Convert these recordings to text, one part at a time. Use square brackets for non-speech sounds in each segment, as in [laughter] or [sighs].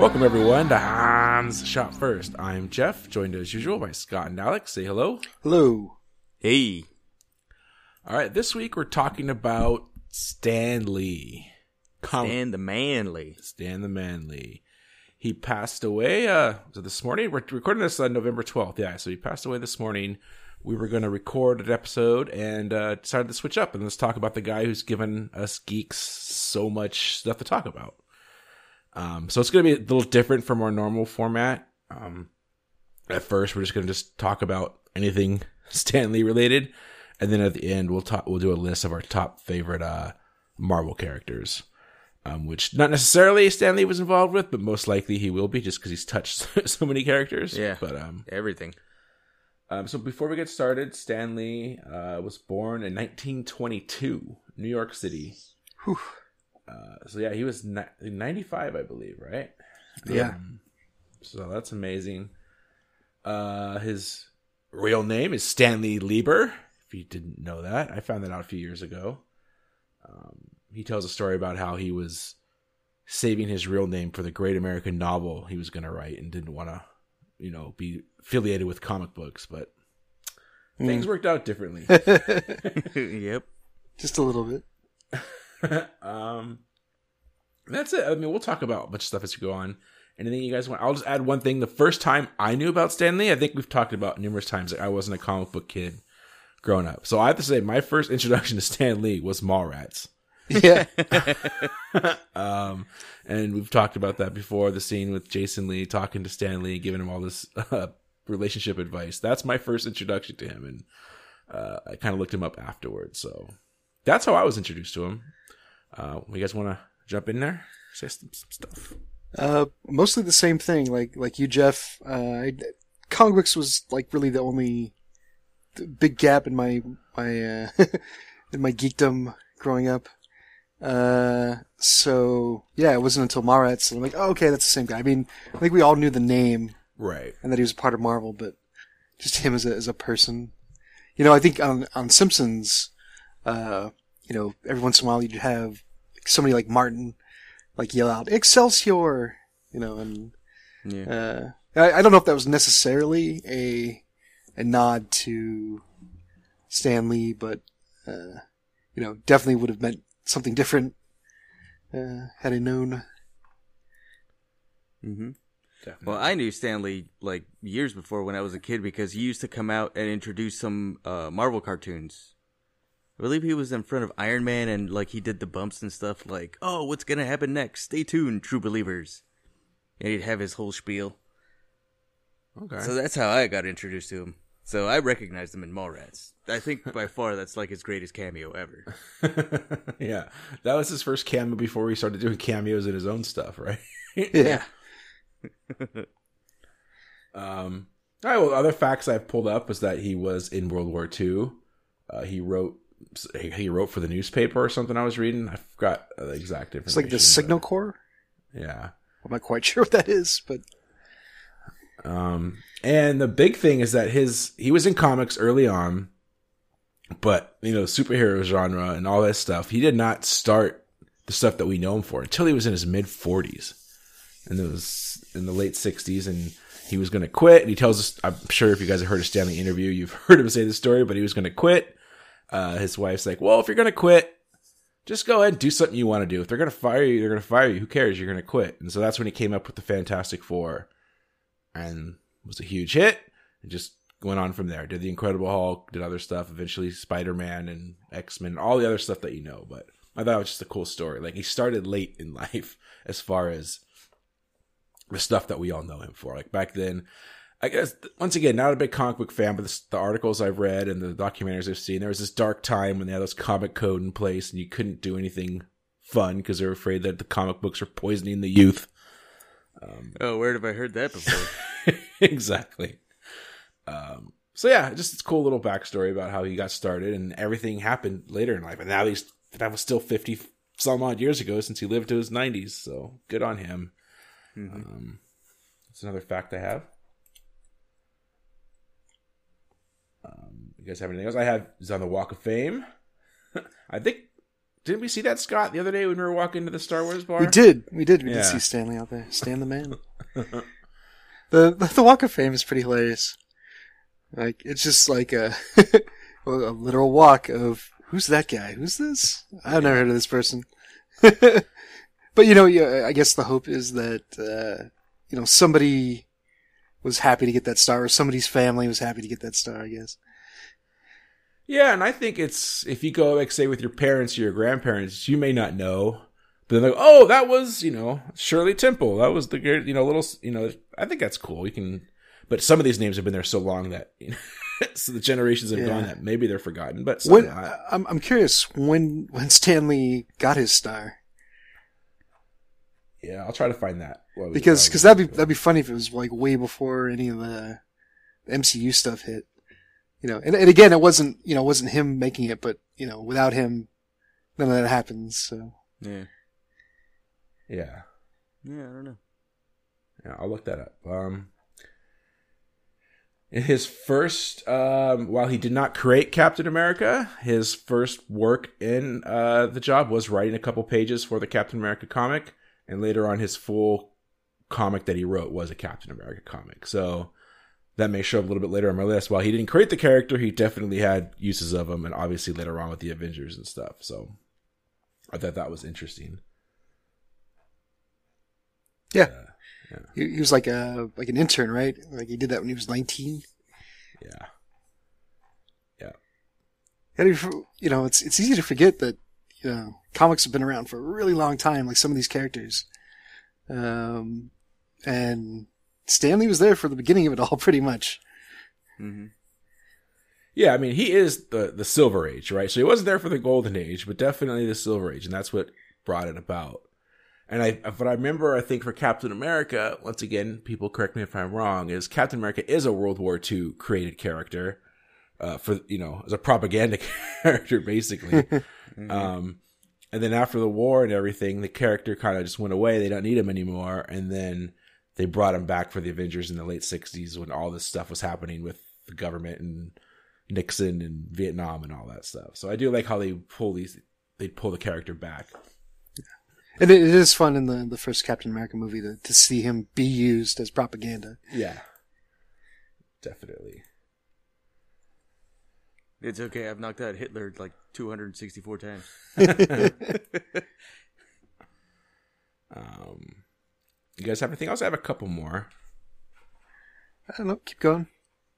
Welcome everyone to Han Shot First. I'm Jeff, joined as usual by Scott and Alex. Say hello. Hello. Hey. All right, this week we're talking about Stan Lee. Com- And the manly. Stan the Manly. He passed away. Uh, was it this morning? We're recording this on November twelfth. Yeah, so he passed away this morning. We were going to record an episode and uh, decided to switch up and let's talk about the guy who's given us geeks so much stuff to talk about. Um, so it's going to be a little different from our normal format. Um, at first, we're just going to just talk about anything [laughs] Stan Lee related, and then at the end, we'll talk. We'll do a list of our top favorite uh, Marvel characters um, which not necessarily Stan Lee was involved with, but most likely he will be just because he's touched [laughs] so many characters. Yeah. But um, Everything. um, so before we get started, Stan Lee uh, was born in 1922, New York City. Whew. Uh, so yeah, he was ni- 95, I believe, right? Yeah. Um, so that's amazing. Uh, his real name is Stanley Lieber. If you didn't know that, I found that out a few years ago. Um, he tells a story about how he was saving his real name for the great American novel he was going to write and didn't want to, you know, be affiliated with comic books, but things worked out differently. [laughs] [laughs] [laughs] yep. Just a little bit. [laughs] um, that's it. I mean, we'll talk about a bunch of stuff as we go on. Anything you guys want? I'll just add one thing. The first time I knew about Stan Lee, I think we've talked about numerous times. Like I wasn't a comic book kid growing up, so I have to say my first introduction to Stan Lee was Mallrats. Yeah. [laughs] Um, and we've talked about that before. The scene with Jason Lee talking to Stan Lee, giving him all this [laughs] uh, relationship advice. That's my first introduction to him, and uh, I kind of looked him up afterwards. So that's how I was introduced to him. Uh, you guys want to jump in there? Say some, some stuff. uh, mostly the same thing. Like like you, Jeff. Uh, I, comic books was like really the only big gap in my my uh, [laughs] in my geekdom growing up. Uh, so yeah, it wasn't until Mallrats and I'm like, oh, okay, that's the same guy. I mean, I think we all knew the name Right. and that he was a part of Marvel, but just him as a as a person. You know, I think on on Simpsons, uh, you know, every once in a while you'd have somebody like Martin, like yell out "Excelsior," you know, and Yeah. uh, I, I don't know if that was necessarily a a nod to Stan Lee, but uh, you know, definitely would have meant something different uh, had I known. Mm-hmm. Definitely. Well, I knew Stan Lee like years before when I was a kid because he used to come out and introduce some uh, Marvel cartoons. I believe he was in front of Iron Man and like he did the bumps and stuff like, "Oh, what's gonna happen next? Stay tuned, true believers." And he'd have his whole spiel. okay. So that's how I got introduced to him. So I recognized him in Mallrats. I think by [laughs] far that's like his greatest cameo ever. [laughs] yeah, that was his first cameo before he started doing cameos in his own stuff, right? [laughs] Yeah. Um, all right. Well, other facts I've pulled up was that he was in World War II. Uh, he wrote he wrote for the newspaper or something. I was reading. I forgot the exact information. It's like the Signal Corps. Yeah. I'm not quite [laughs] sure what that is, but Um, and the big thing is that his he was in comics early on, but you know, superhero genre and all that stuff. He did not start the stuff that we know him for until he was in his mid forties, and it was in the late sixties, and he was going to quit. And he tells us, I'm sure if you guys have heard a Stan Lee interview, you've [laughs] heard him say this story, but he was going to quit. Uh, his wife's like, "Well, if you're going to quit." Just go ahead and do something you want to do. If they're going to fire you, they're going to fire you. Who cares? You're going to quit. And so that's when he came up with the Fantastic Four and was a huge hit. And just went on from there. Did the Incredible Hulk, did other stuff. Eventually, Spider Man and X Men, all the other stuff that you know. But I thought it was just a cool story. Like he started late in [laughs] life as far as the stuff that we all know him for. Like back then, I guess once again, not a big comic book fan, but the, the articles I've read and the documentaries I've seen, there was this dark time when they had this comic code in place, and you couldn't do anything fun because they were afraid that the comic books were poisoning the youth. Oh, where have I heard that before? [laughs] exactly. Um, so yeah, just it's a cool little backstory about how he got started and everything happened later in life. And now he's that was still fifty some odd years ago since he lived to his nineties. So good on him. Um, that's another fact I have. Um, you guys have anything else? I have is on the Walk of Fame. [laughs] I think didn't we see that Scott the other day when we were walking to the Star Wars bar? We did. We did. We Yeah. did see Stan Lee out there. Stan the man. [laughs] the, the the Walk of Fame is pretty hilarious. Like it's just like a [laughs] a literal walk of who's that guy? Who's this? I've never heard of this person. but you know, yeah, I guess the hope is that uh, you know somebody was happy to get that star, or somebody's family was happy to get that star. I guess. Yeah, and I think it's if you go like say with your parents or your grandparents, you may not know, but they're like, oh, that was you know Shirley Temple. That was the you know little you know. I think that's cool. You can, but some of these names have been there so long that you know, [laughs] so the generations have Yeah. gone that maybe they're forgotten. But When. I'm I'm curious when when Stan Lee got his star. yeah, I'll try to find that because because that'd be that'd be funny if it was like way before any of the MCU stuff hit. You know, and, and again, it wasn't you know it wasn't him making it, but you know, without him, none of that happens. So Yeah. yeah. Yeah, I don't know. Yeah, I'll look that up. Um, in his first, um, while he did not create Captain America, his first work in uh, the job was writing a couple pages for the Captain America comic, and later on, his full comic that he wrote was a Captain America comic. So that may show up a little bit later on my list. While he didn't create the character, he definitely had uses of him, and obviously later on with the Avengers and stuff. So I thought that was interesting. yeah, Yeah. he, he was like a like an intern, right? Like he did that when he was 19. Yeah. Yeah. And if- you know, it's it's easy to forget that you know comics have been around for a really long time. Like some of these characters, um, and Stan Lee was there for the beginning of it all, [laughs] pretty much. hmm Yeah, I mean, he is the the Silver Age, right? So he wasn't there for the Golden Age, but definitely the Silver Age, and that's what brought it about. And I, but I remember, I think for Captain America, once again, people correct me if I'm wrong, is Captain America is a World War II created character, uh, for you know, as a propaganda [laughs] character, basically. [laughs] Um, and then after the war and everything, the character kind of just went away. They don't need him anymore. And then they brought him back for the Avengers in the late '60s when all this stuff was happening with the government and Nixon and Vietnam and all that stuff. So I do like how they pull these, they pull the character back. And it, it is fun in the the first Captain America movie to to see him be used as propaganda. Yeah, definitely. It's okay. I've knocked out Hitler like 264 times. [laughs] [laughs] Um, you guys have anything else? I have a couple more. I don't know. Keep going.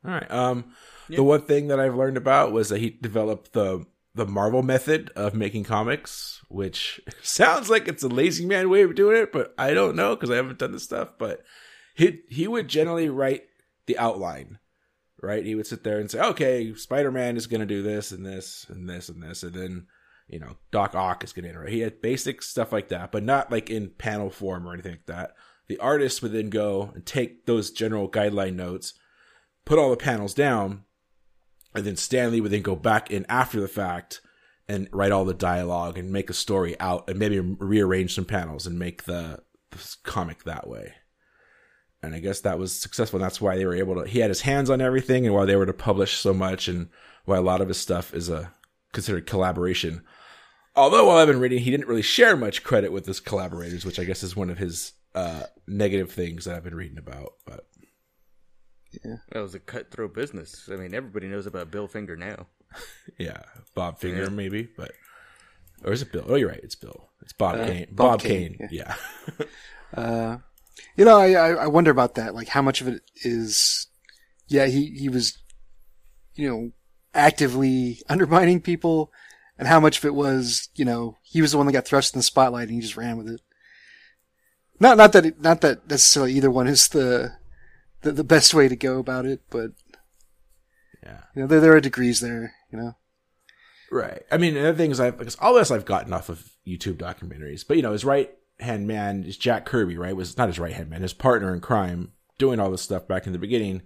All right. Um, the one thing that I've learned about was that he developed the the Marvel method of making comics, which [laughs] sounds like it's a lazy man way of doing it, but I don't know because I haven't done this stuff. But he he would generally write the outline, right? He would sit there and say, "Okay, Spider Man is going to do this and this and this and this," and then you know Doc Ock is going to enter. He had basic stuff like that, but not like in panel form or anything like that. The artist would then go and take those general guideline notes put all the panels down, and then Stan Lee would then go back in after the fact and write all the dialogue and make a story out and maybe rearrange some panels and make the, the comic that way. And I guess that was successful. And that's why they were able to. He had his hands on everything, and why they were to publish so much, and why a lot of his stuff is a considered collaboration. Although while I've been reading, he didn't really share much credit with his collaborators, which I guess is one of his uh, negative things that I've been reading about. But yeah, That was a cutthroat business. I mean, everybody knows about Bill Finger now. [laughs] Yeah, Bob Finger Yeah. maybe, but or is it Bill? Oh, you're right, it's Bill. It's Bob Uh, Kane. Bob Bob, Kane, Kane. Yeah. [laughs] Uh, you know, I, I I wonder about that. Like, how much of it is, yeah, he he was, you know, actively [laughs] undermining people, and how much of it was, you know, he was the one that got thrust in the spotlight and he just ran with it. Not not that it, not that necessarily either one is the, the the best way to go about it, but yeah. you know, there there are degrees there. You know, Right. I mean, the other thing is, I've because all this I've gotten off of YouTube documentaries, but you know, his right hand man is Jack Kirby, right? Was not his right hand man, his partner in crime, doing all this stuff back in the beginning.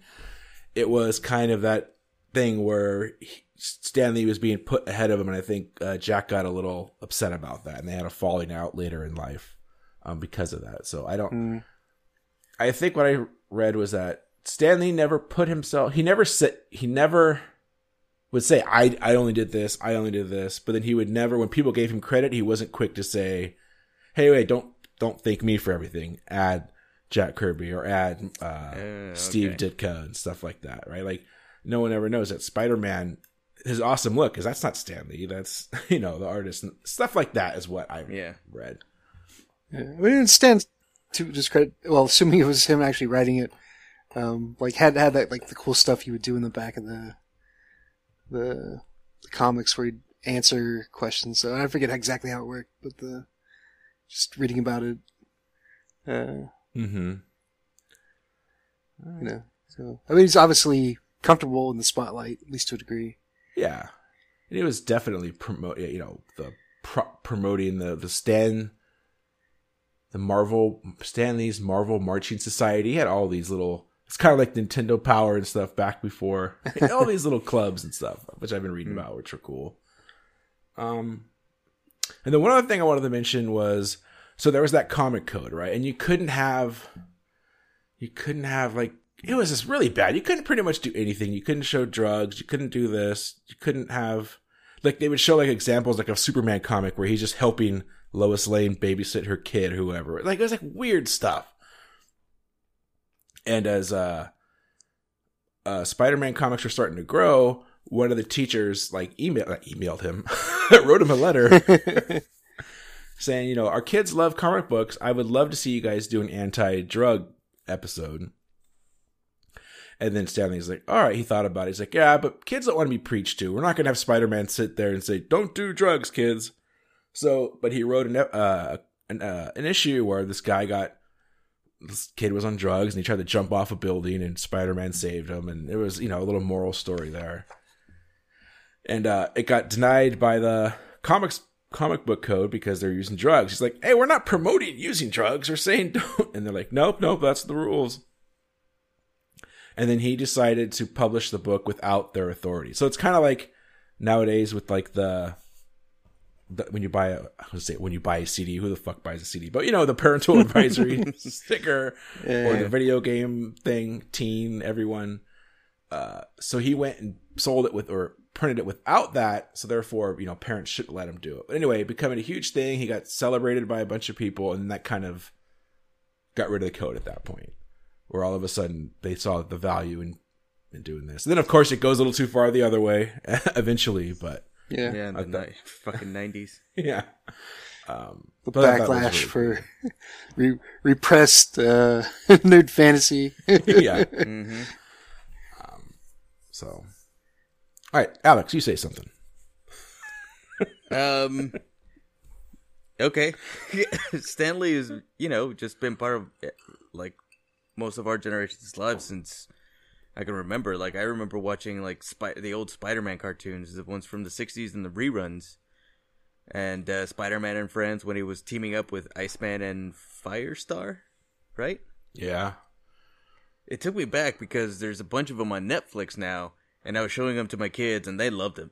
it was kind of that thing where he, Stan Lee was being put ahead of him, and I think uh, Jack got a little upset about that, and they had a falling out later in life um, because of that. So I don't. Mm. I think what I read was that Stan Lee never put himself. He never said. He never would say, "I I only did this. I only did this." But then he would never. When people gave him credit, he wasn't quick to say, "Hey, wait, don't don't thank me for everything. Add Jack Kirby or add uh, Uh, Steve okay. Ditko and stuff like that." Right? Like no one ever knows that Spider Man. His awesome look is that's not Stan Lee. That's [laughs] you know the artist and stuff like that is what I Yeah. read. Yeah. I mean, it stands to discredit. Well, assuming it was him actually writing it, um, like had had that like the cool stuff he would do in the back of the the, the comics where he'd answer questions. So I forget exactly how it worked, but the just reading about it, uh, Mm-hmm. you know. So I mean, he's obviously comfortable in the spotlight, at least to a degree. Yeah, and it was definitely promote. You know, the pro- promoting the the Stan, the Marvel Stan Lee's Marvel Marching Society. Had all these little. It's kind of like Nintendo Power and stuff back before. [laughs] all these little clubs and stuff, which I've been reading about, which are cool. Um, and then one other thing I wanted to mention was so there was that comic code, right? And you couldn't have, you couldn't have like it was just really bad. You couldn't pretty much do anything. You couldn't show drugs. You couldn't do this. You couldn't have like they would show like examples like a Superman comic where he's just helping Lois Lane babysit her kid, whoever. Like it was like weird stuff. And as uh, uh, Spider-Man comics were starting to grow, one of the teachers like email uh, emailed him, [laughs] wrote him a letter [laughs] saying, you know, our kids love comic books. I would love to see you guys do an anti-drug episode. And then Stan Lee's like, all right, he thought about it. He's like, yeah, but kids don't want to be preached to. We're not going to have Spider Man sit there and say, don't do drugs, kids. So, but he wrote an, uh, an, uh, an issue where this guy got, this kid was on drugs and he tried to jump off a building and Spider Man saved him. And it was, you know, a little moral story there. And uh, it got denied by the comics comic book code because they're using drugs. He's like, hey, we're not promoting using drugs. We're saying [laughs] don't. And they're like, nope, nope, that's the rules and then he decided to publish the book without their authority. So it's kind of like nowadays with like the, the when you buy a I was say when you buy a CD, who the fuck buys a CD? But you know the parental [laughs] advisory [laughs] sticker or the video game thing, teen, everyone. Uh, so he went and sold it with or printed it without that. So therefore, you know, parents shouldn't let him do it. But anyway, becoming a huge thing. He got celebrated by a bunch of people, and that kind of got rid of the code at that point where all of a sudden they saw the value in, in doing this. And then, of course, it goes a little too far the other way [laughs] eventually, but Yeah. Yeah, in the ni- fucking nineties. [laughs] yeah. Um, The but I thought it was backlash really for [laughs] re- repressed uh, [laughs] nerd fantasy. cool. yeah. hmm So, all right, Alex, you say something. Um. Okay, Stan Lee has you know just been part of eh, like most of our generation's lives since I can remember. Like I remember watching like Spy- the old Spider-Man cartoons, the ones from the '60s and the reruns, and uh, Spider-Man and Friends when he was teaming up with Iceman and Firestar, right? Yeah. It took me back because there's a bunch of them on Netflix now, and I was showing them to my kids, and they loved them.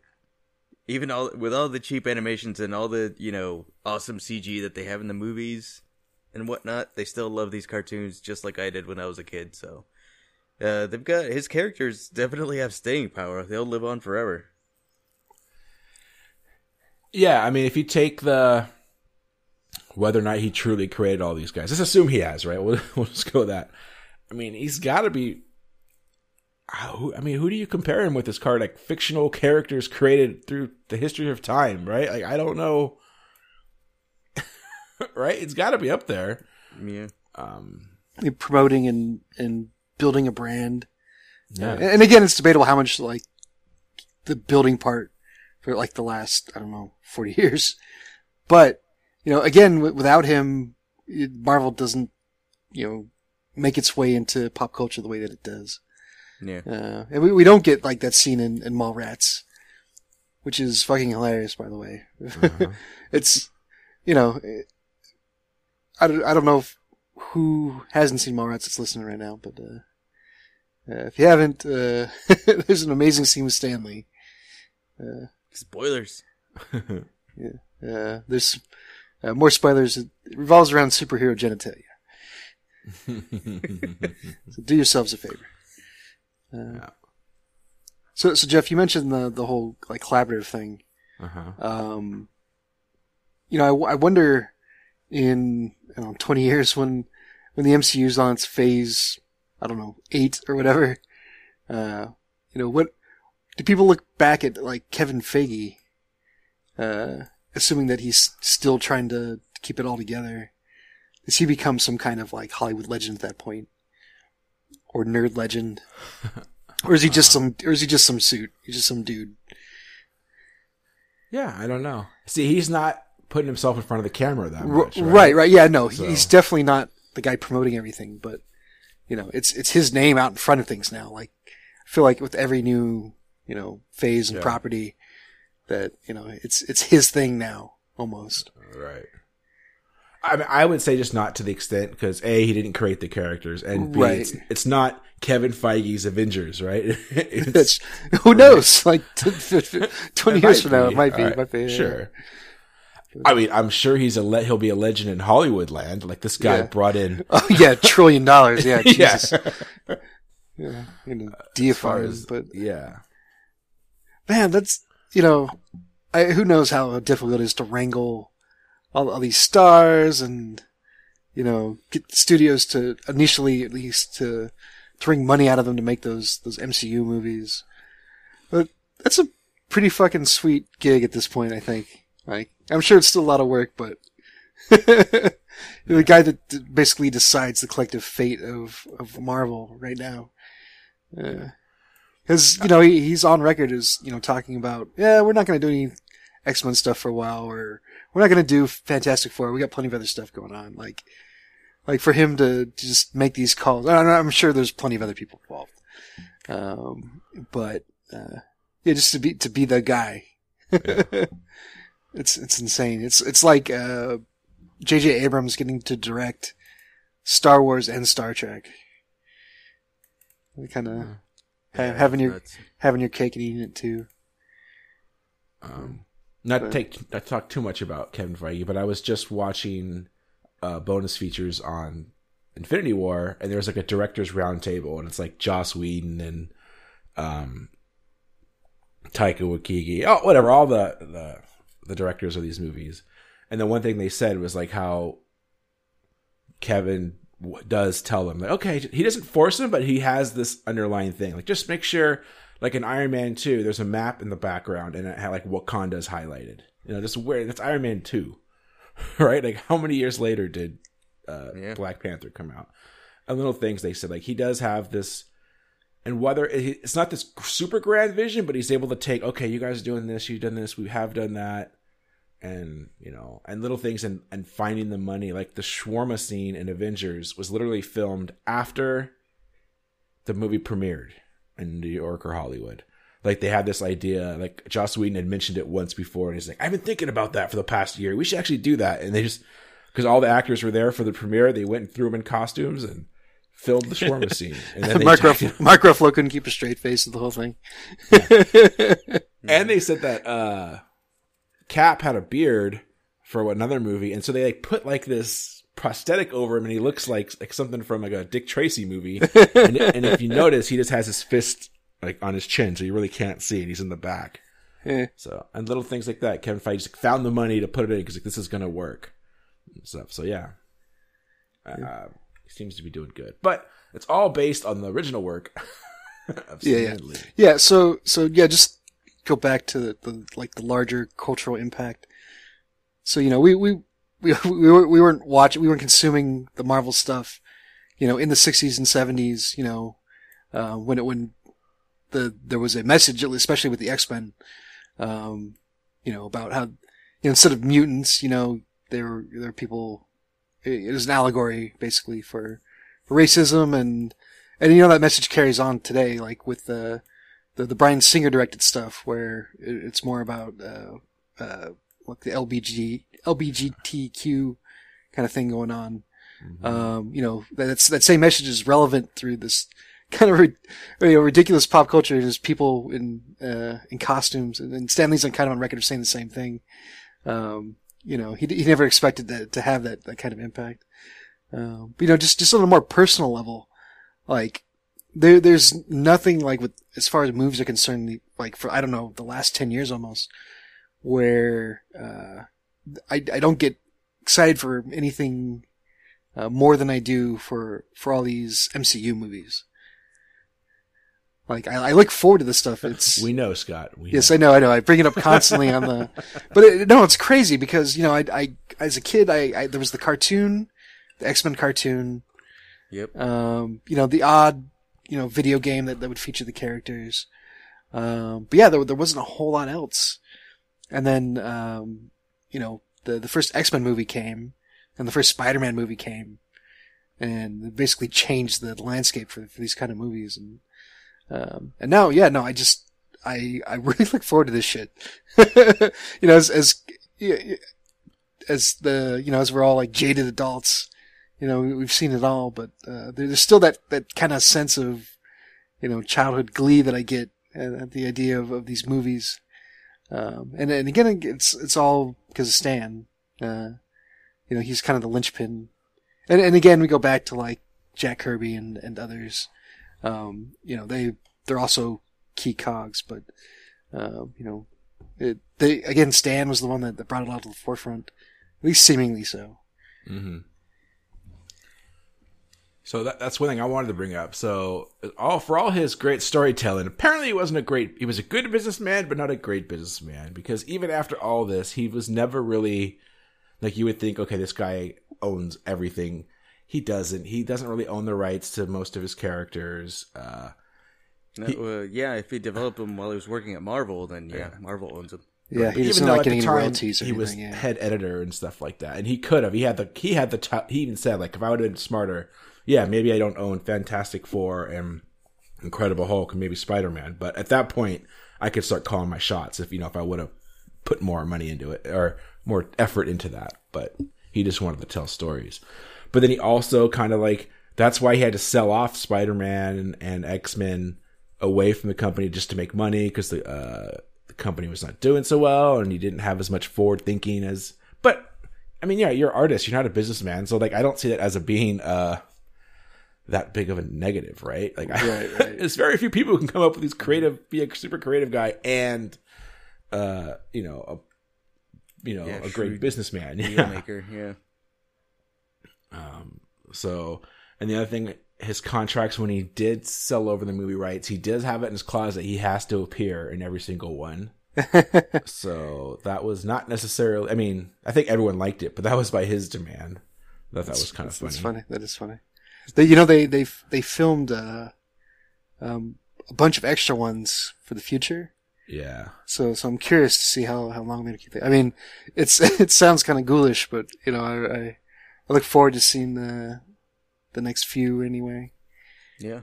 Even all with all the cheap animations and all the you know awesome CG that they have in the movies and whatnot, they still love these cartoons just like I did when I was a kid. So uh, they've got his characters definitely have staying power. They'll live on forever. Yeah, I mean, if you take the whether or not he truly created all these guys, let's assume he has, right? [laughs] We'll, we'll just go with that. I mean, he's got to be. Who, I mean, who do you compare him with? This card, like fictional characters created through the history of time, right? Like, I don't know, [laughs] right? It's got to be up there. Yeah, Um, promoting and and building a brand. yeah, And, again, it's debatable how much like the building part for like the last I don't know forty [laughs] years, but you know, again, w- without him, Marvel doesn't you know make its way into pop culture the way that it does. yeah. Uh, and we, we don't get like that scene in, in Mallrats, which is fucking hilarious, by the way. [laughs] it's, you know, it, I don't, I don't know if, who hasn't seen Mallrats that's listening right now, but, uh, Uh, if you haven't, uh, [laughs] there's an amazing scene with Stan Lee. Spoilers. [laughs] Uh, there's uh, more spoilers. It revolves around superhero genitalia. [laughs] so do yourselves a favor. Uh, Yeah. So, so Jeff, you mentioned the the whole like collaborative thing. uh-huh. Um, you know, I wonder in I know, 20 years when when the MCU's on its phase, I don't know, eight or whatever. Uh, you know, what do people look back at like Kevin Feige, uh, assuming that he's still trying to keep it all together? Does he become some kind of like Hollywood legend at that point, or nerd legend, [laughs] or is he just some, or is he just some suit? He's just some dude. Yeah, I don't know. See, he's not putting himself in front of the camera that much. right? right, Yeah, no, So- he's definitely not the guy promoting everything, but you know, it's it's his name out in front of things now. Like, I feel like with every new you know phase and Yeah. property, that you know, it's it's his thing now almost. Right. I mean, I would say just not to the extent because a he didn't create the characters and b Right. it's, it's not Kevin Feige's Avengers, right? [laughs] Who knows? [laughs] Like t- t- t- twenty years from now, it might be. Right, might be. yeah. Sure. I mean, I'm sure he's a le- he'll be a legend in Hollywood land. Like this guy Yeah. brought in [laughs] Oh yeah, trillion dollars. Yeah, [laughs] yeah, Jesus. Yeah, you know, deify him, as- but yeah. man, that's you know, I, who knows how difficult it is to wrangle all, all these stars and you know get studios to initially at least to to wring money out of them to make those those MCU movies. But that's a pretty fucking sweet gig at this point. I think. Like, I'm sure it's still a lot of work, but [laughs] the guy that basically decides the collective fate of of Marvel right now. Because you know he, he's on record as you know talking about yeah we're not going to do any X Men stuff for a while or we're not going to do Fantastic Four. We got plenty of other stuff going on. Like like for him to just make these calls I- I'm sure there's plenty of other people involved. Um, but uh, yeah just to be to be the guy [laughs] it's it's insane it's it's like uh, J.J. Abrams getting to direct Star Wars and Star Trek kind of Yeah, having your nuts. having your cake and eating it too. Um, not But- take not talk too much about Kevin Feige, but I was just watching uh, bonus features on Infinity War, and there was like a directors roundtable, and it's like Joss Whedon and um, Taika Waititi, oh whatever, all the the the directors of these movies. And the one thing they said was like how Kevin w- does tell them like, okay, he doesn't force him, but he has this underlying thing. Like, just make sure, like in Iron Man Two, there's a map in the background, and it had like Wakanda's highlighted. You know, just where that's Iron Man Two, [laughs] right? Like, how many years later did uh, Yeah. Black Panther come out? And little things they said, like he does have this, and whether it's not this super grand vision, but he's able to take, okay, you guys are doing this, you've done this, we have done that. And you know and little things and and finding the money like the shawarma scene in avengers was literally filmed after the movie premiered in new york or hollywood. Like they had this idea like joss whedon had mentioned it once before and he's like i've been thinking about that for the past year. We should actually do that. And they just because all the actors were there for the premiere they went and threw them in costumes and filmed the shawarma scene and then [laughs] they Mark, jacked Ruff- Mark Ruffalo couldn't keep a straight face of the whole thing. And they said that uh Cap had a beard for another movie, and so they like put like this prosthetic over him, and he looks like like something from like a Dick Tracy movie. and, [laughs] and if you notice, he just has his fist like on his chin, so you really can't see it. He's in the back. Yeah. So and little things like that. Kevin Feige just found the money to put it in because like, this is gonna work. And stuff. So yeah, uh, he seems to be doing good, but it's all based on the original work. [laughs] of Yeah, yeah. Lee. Yeah, so so yeah, just go back to the, the like the larger cultural impact. So you know, we we we [laughs] we, were, we weren't watching, we weren't consuming the Marvel stuff, you know, in the '60s and '70s. You know, uh, when it when the there was a message, especially with the X Men, um, you know, about how you know instead of mutants, you know, there were there were people. It, was an allegory basically for, for racism and and you know that message carries on today, like with the the, the Bryan Singer directed stuff, where it, it's more about uh, uh, what the LBG LBGTQ kind of thing going on. Um, you know, that's that same message is relevant through this kind of you know, ridiculous pop culture. There's people in uh, in costumes, and, and Stan Lee's on kind of on record of saying the same thing. Um, you know, he he never expected that to have that that kind of impact. Um, but, you know, just just on a more personal level, like there there's nothing like with as far as movies are concerned, like for I don't know the last ten years almost, where uh, I I don't get excited for anything uh, more than I do for for all these MCU movies. Like I, I look forward to this stuff. [laughs] It's We know, Scott. We yes, know. I know, I know. I bring it up constantly on the, [laughs] but it, no, it's crazy because you know, I, I as a kid, I, I there was the cartoon, the X Men cartoon, Yep. um, you know, the odd, you know, video game that, that would feature the characters. Um, but yeah, there, there wasn't a whole lot else. And then, um, you know, the, the first X-Men movie came and the first Spider-Man movie came and it basically changed the landscape for, for these kind of movies. And, um, and now, yeah, no, I just, I, I [laughs] really look forward to this shit. [laughs] you know, as, as, as the, you know, as we're all like jaded adults, you know, we- we've seen it all, but uh, there's still that that kind of sense of, you know, childhood glee that I get at, at the idea of, of these movies. Um, and and again, it's it's all because of Stan. Uh, you know, he's kind of the linchpin. And and again, we go back to like Jack Kirby and and others. Um, you know, they they're also key cogs, but um, you know, it, they again, Stan was the one that, that brought it all to the forefront, at least seemingly so. Mm-hmm. So that, that's one thing I wanted to bring up. So all for all his great storytelling, apparently he wasn't a great. He was a good businessman, but not a great businessman because even after all this, he was never really like you would think. Okay, this guy owns everything. He doesn't. He doesn't really own the rights to most of his characters. Uh, No, uh, yeah, if he developed them while he was working at Marvel, then yeah, Marvel owns them. Yeah, he even doesn't though like at the getting any time royalties or he was. Yeah. head editor and stuff like that, and he could have. He had the he had the t- he even said like if I would have been smarter, yeah, maybe I don't own Fantastic Four and Incredible Hulk and maybe Spider Man, but at that point I could start calling my shots if you know if I would have put more money into it or more effort into that. But he just wanted to tell stories. But then he also kind of like that's why he had to sell off Spider Man and, and X Men away from the company just to make money because the uh, the company was not doing so well and he didn't have as much forward thinking as. But I mean, yeah, you're an artist. You're not a businessman, so like I don't see that as a being uh that big of a negative, right? Like, Right, [laughs] right. there's very few people who can come up with these creative, be a super creative guy and uh, you know, a you know, Yeah, a great businessman. [laughs] Deal Yeah. maker, yeah. So, and the other thing, his contracts when he did sell over the movie rights, he does have it in his closet. He has to appear in every single one. [laughs] so that was not necessarily. I mean, I think everyone liked it, but that was by his demand. I thought that was kind of funny. That's funny. That is funny. They, you know, they they they filmed uh, um, a bunch of extra ones for the future. Yeah. So so I'm curious to see how how long they keep it. I mean, it's [laughs] it sounds kind of ghoulish, but you know, I, I I look forward to seeing the the next few anyway. Yeah.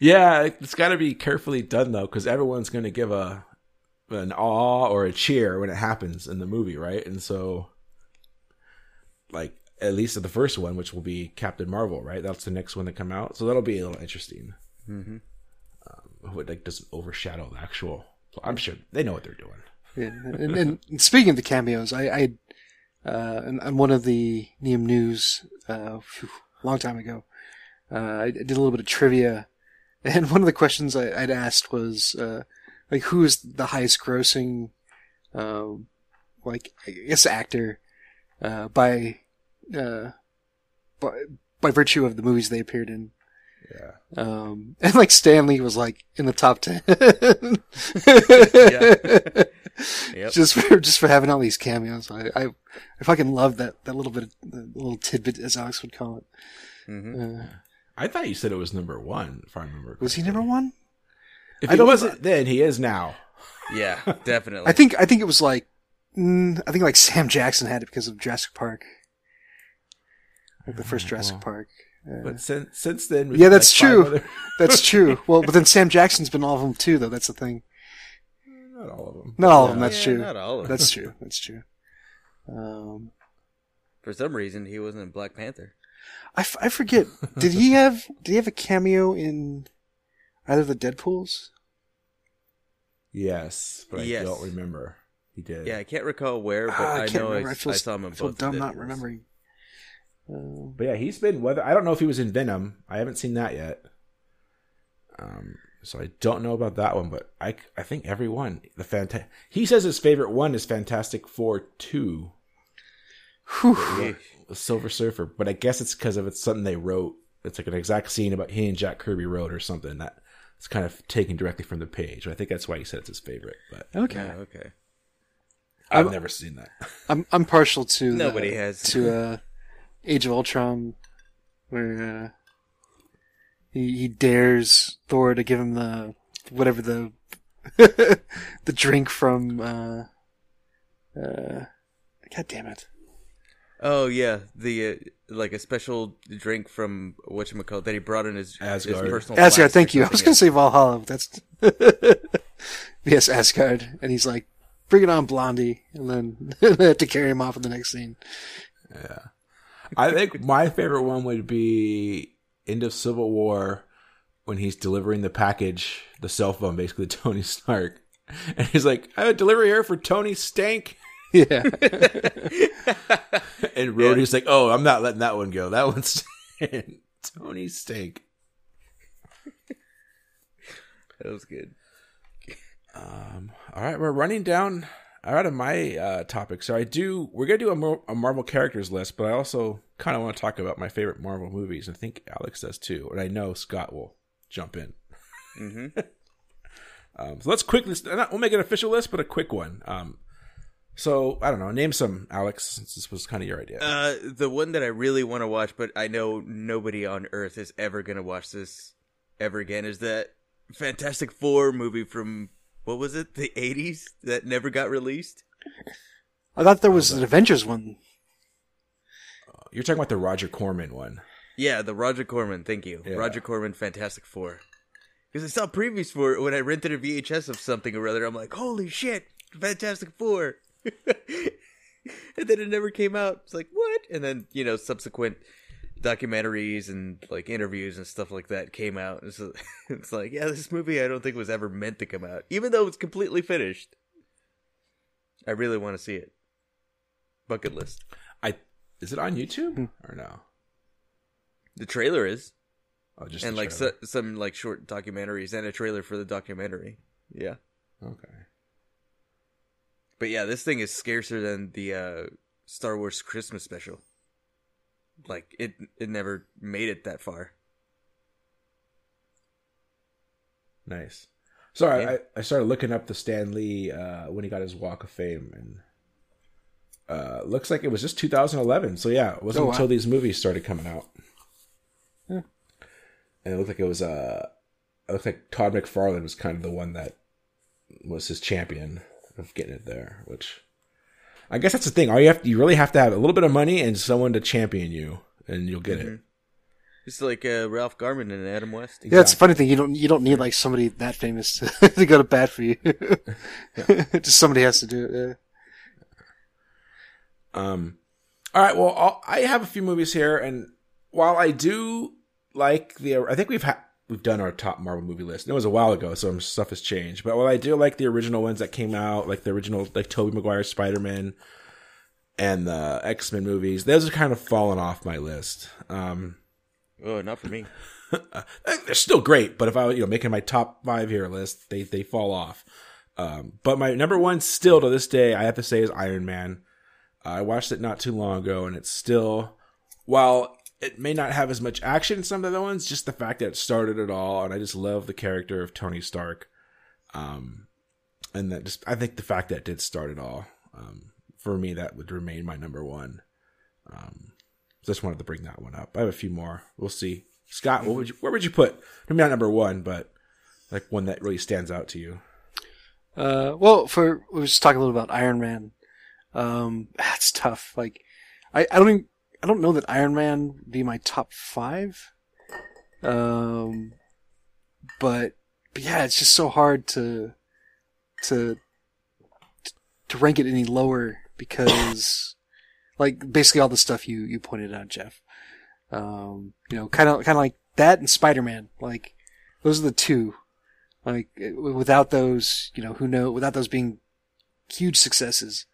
Yeah, it's got to be carefully done though, because everyone's going to give a an awe or a cheer when it happens in the movie, right? And so, like at least the first one, which will be Captain Marvel, right? That's the next one to come out, so that'll be a little interesting. Mm-hmm. Um, it like doesn't overshadow the actual. I'm sure they know what they're doing. Yeah, and, and, and speaking of the cameos, I, I uh, on, on one of the Neum News uh, phew, long time ago, uh, I did a little bit of trivia, [laughs] and one of the questions I, I'd asked was uh, like, who is the highest grossing, um, like I guess actor, uh, by, uh, by by virtue of the movies they appeared in. Yeah. Um, [laughs] and like Stan Lee was like in the top ten. [laughs] Yep. Just for [laughs] just for having all these cameos, I I, I fucking love that that little bit, of, the little tidbit as Alex would call it. Mm-hmm. Uh, I thought you said it was number one, if I remember. was he number one? If I he don't- wasn't then, he is now. Yeah, [laughs] definitely. I think I think it was like mm, I think like Sam Jackson had it because of Jurassic Park, like the first Jurassic well. Park. Uh, But since since then, we've Yeah, that's like, true. [laughs] that's true. Well, but then Sam Jackson's been all of them too, though. That's the thing. Not all of them. Not all of them. Yeah, That's true. Not all of them. That's true. That's true. Um, For some reason, he wasn't in Black Panther. I, f- I forget. did he have did he have a cameo in either of the Deadpool's? Yes, but Yes. I don't remember. He did. Yeah, I can't recall where, but Ah, I, can't know remember. I, I feel, I saw him in I feel both. dumb not remembering. But yeah, he's been whether I don't know if he was in Venom. I haven't seen that yet. Um, so I don't know about that one, but I I think every one the fanta- He says his favorite one is Fantastic Four two, whew. Silver Surfer. But I guess it's because of it's something they wrote. It's like an exact scene about he and Jack Kirby wrote or something that it's kind of taken directly from the page. I think that's why he said it's his favorite. But Okay. Yeah, okay. I've I'm- never seen that. I'm I'm partial to the- Nobody has. to uh, Age of Ultron, where uh, he he dares Thor to give him the whatever the [laughs] the drink from. Uh, uh, God damn it! Oh yeah, the uh, like a special drink from what you call that he brought in his, his Asgard. personal. Asgard, thank you. I was gonna say Valhalla. but That's [laughs] yes, Asgard, and he's like, "Bring it on, Blondie," and then [laughs] they have to carry him off in the next scene. Yeah, I think my favorite one would be end of Civil War when he's delivering the package, the cell phone, basically to [laughs] Tony Stark, and he's like, "I have a delivery here for Tony Stank," Yeah, [laughs] and Rhodey's like, "Oh, I'm not letting that one go. That one's [laughs] Tony Stank." That was good. Um, all right, we're running down out of my uh, topic. So I do. We're gonna do a, Mar- a Marvel characters list, but I also kind of want to talk about my favorite Marvel movies. I think Alex does too, and I know Scott will jump in. hmm [laughs] Um, so let's quickly. Not, we'll make an official list, but a quick one. Um, so I don't know. Name some, Alex. Since this was kind of your idea. Uh, the one that I really want to watch, but I know nobody on Earth is ever gonna watch this ever again, is that Fantastic Four movie from what was it, the '80s that never got released? I thought there was an Avengers one. Uh, you're talking about the Roger Corman one. Yeah, the Roger Corman. Thank you, Yeah. Roger Corman, Fantastic Four. Because I saw previews for it when I rented a VHS of something or other. I'm like, holy shit, Fantastic Four. [laughs] and then it never came out. It's like what? And then you know subsequent documentaries and like interviews and stuff like that came out. It's, [laughs] it's like yeah, this movie I don't think was ever meant to come out, even though it's completely finished. I really want to see it. Bucket list. I is it on YouTube Hmm. or no? The trailer is. Oh, just and the like so, some like short documentaries and a trailer for the documentary. Yeah, okay. but yeah, this thing is scarcer than the uh, Star Wars Christmas special. Like it, it never made it that far. Nice. Sorry, Yeah. I, I started looking up the Stan Lee uh, when he got his Walk of Fame, and uh, looks like it was just 2011. So yeah, it wasn't Oh, wow. until these movies started coming out. Yeah. And it looked like it was uh, it looked like Todd McFarlane was kind of the one that was his champion of getting it there. Which I guess that's the thing. All you have, you really have to have a little bit of money and someone to champion you, and you'll get it. It's like uh, Ralph Garman and Adam West. Yeah, it's a funny thing. You don't you don't need like somebody that famous to, [laughs] to go to bat for you. [laughs] Just somebody has to do it. Yeah. Um, all right. Well, I'll, I have a few movies here, and while I do like the, I think we've had we've done our top Marvel movie list. And It was a while ago, so stuff has changed. But while I do like the original ones that came out, like the original like Tobey Maguire Spider Man and the X Men movies, those are kind of fallen off my list. Um, Oh, not for me. [laughs] they're still great, but if I was you know making my top five here list, they they fall off. Um, but my number one still to this day, I have to say, is Iron Man. I watched it not too long ago, and it's still, while it may not have as much action as some of the other ones, just the fact that it started it all, and I just love the character of Tony Stark. Um, and that just, I think the fact that it did start it all, um, for me, that would remain my number one. Um, just wanted to bring that one up. I have a few more. We'll see. Scott, what would you, where would you put? Maybe not number one, but like one that really stands out to you. Uh, well, for we was talking a little about Iron Man. Um, [sighs] that's tough. Like, I, I don't even, I don't know that Iron Man would be my top five. Um, but, but yeah, it's just so hard to to to rank it any lower because, [coughs] like, basically all the stuff you you pointed out, Jeff. Um, you know, kind of kind of like that and Spider Man. Like those are the two. Like without those, you know, who know without those being huge successes,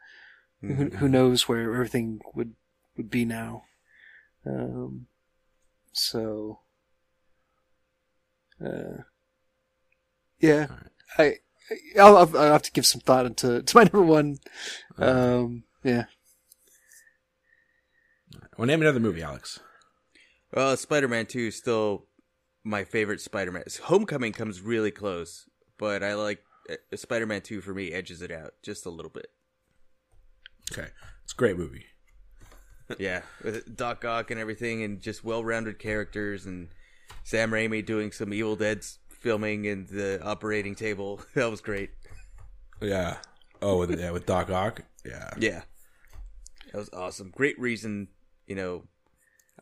who, who knows where everything would would be now. Um, so, uh, yeah, I, I'll, I'll I'll have to give some thought into to my [laughs] number one. Um, yeah, Well, name another movie, Alex. Well, Spider Man 2 is still my favorite Spider Man. Homecoming comes really close, but I like Spider Man 2 for me edges it out just a little bit. Okay, it's a great movie. Yeah, with Doc Ock and everything, and just well rounded characters, and Sam Raimi doing some Evil Dead's filming in the operating table. [laughs] that was great. Yeah. Oh, with yeah, with Doc Ock. Yeah. Yeah. That was awesome. Great reason, you know,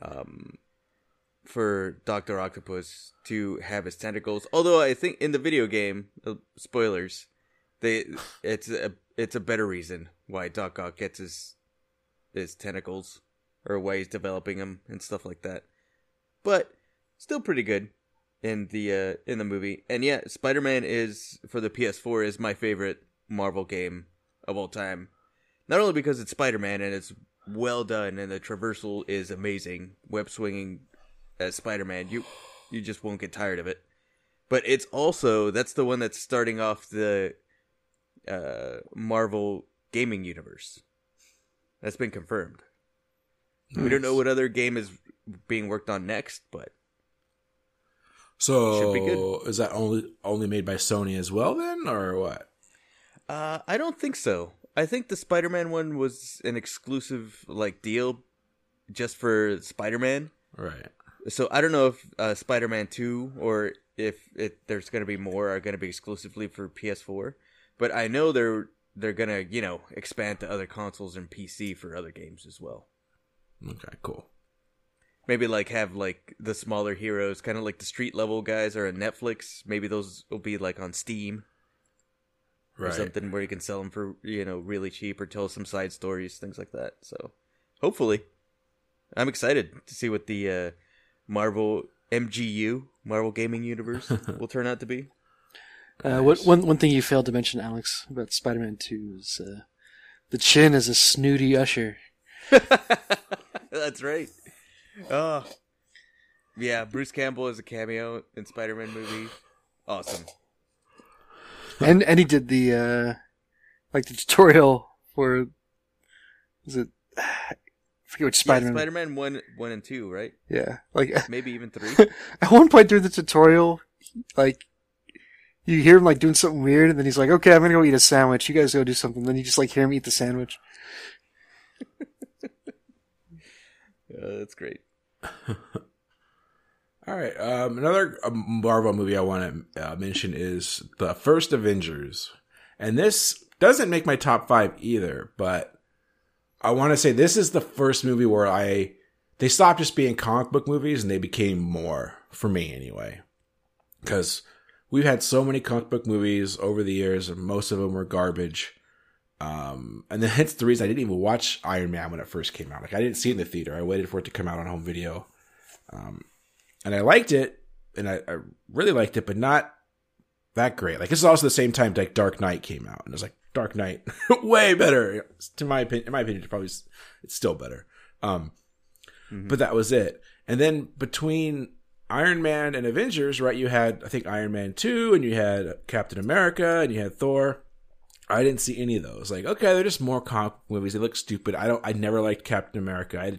um, for Doctor Octopus to have his tentacles. Although I think in the video game, uh, spoilers, they it's a it's a better reason why Doc Ock gets his his tentacles or why he's developing them and stuff like that. But still pretty good in the uh, in the movie. And yeah, Spider Man is for the PS4 is my favorite Marvel game of all time. Not only because it's Spider Man and it's well done and the traversal is amazing, web swinging as Spider Man, you you just won't get tired of it. But it's also that's the one that's starting off the uh, Marvel gaming universe. That's been confirmed. We don't know what other game is being worked on next, but So Should be good. is that only only made by Sony as well then, or what? Uh, I don't think so. I think the Spider-Man one was an exclusive like deal just for Spider-Man. Right. So I don't know if uh, Spider-Man 2 or if it there's going to be more are going to be exclusively for PS4, but I know they're they're going to, you know, expand to other consoles and PC for other games as well. Okay. Cool. Maybe like have like the smaller heroes, kind of like the street level guys are on Netflix. Maybe those will be like on Steam or Right. something where you can sell them for you know really cheap or tell some side stories, things like that. So hopefully, I'm excited to see what the uh, Marvel MGU Marvel Gaming Universe [laughs] will turn out to be. Uh, what, one one thing you failed to mention, Alex, about Spider Man Two is uh, the chin is a snooty usher. [laughs] That's right. Oh, yeah. Bruce Campbell is a cameo in Spider-Man movie. Awesome. and and he did the uh like the tutorial for is it [sighs] I forget which Spider Spider-Man. Spider-Man one, one and two, right? Yeah, like [laughs] Maybe even three. at one point through the tutorial, like you hear him like doing something weird, and then he's like, "Okay, I'm gonna go eat a sandwich. You guys go do something." Then you just like hear him eat the sandwich. [laughs] Uh, that's great. [laughs] All right. Um, another uh, Marvel movie I want to uh, mention is the first Avengers, and this doesn't make my top five either. But I want to say this is the first movie where I they stopped just being comic book movies and they became more for me anyway. Because we've had so many comic book movies over the years, and most of them were garbage. Um, and then hence the reason I didn't even watch Iron Man when it first came out. Like I didn't see it in the theater. I waited for it to come out on home video. Um, and I liked it, and I, I really liked it, but not that great. Like this is also the same time like Dark Knight came out, and it was like Dark Knight, [laughs] way better. To my opinion, in my opinion, it's probably it's still better. Um, but that was it. And then between Iron Man and Avengers, right? You had I think Iron Man two, and you had Captain America, and you had Thor. I didn't see any of those. Like, okay, they're just more comic movies. They look stupid. I don't. I never liked Captain America. I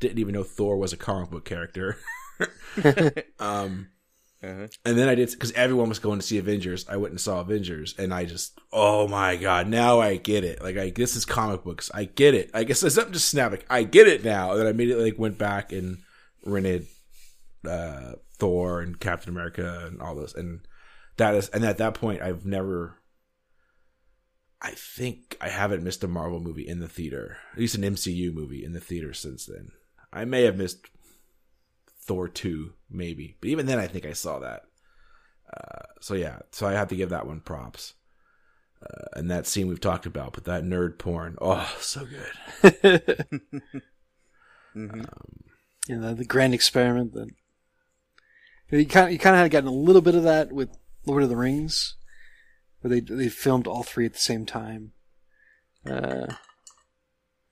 didn't even know Thor was a comic book character. [laughs] [laughs] um, Uh-huh. and then I did because everyone was going to see Avengers. I went and saw Avengers, and I just, oh my god, now I get it. Like, I this is comic books. I get it. I guess there's something just snap. I get it now. And then I immediately like went back and rented uh, Thor and Captain America and all those, and that is, and at that point, I've never. I think I haven't missed a Marvel movie in the theater, at least an MCU movie in the theater since then. I may have missed Thor 2, maybe. But even then, I think I saw that. Uh, so yeah, so I have to give that one props. Uh, and that scene we've talked about, but that nerd porn, oh, so good. Mhm. you know, the, the grand experiment that you kind of, you kind of had gotten a little bit of that with Lord of the Rings, where they they filmed all three at the same time. Uh,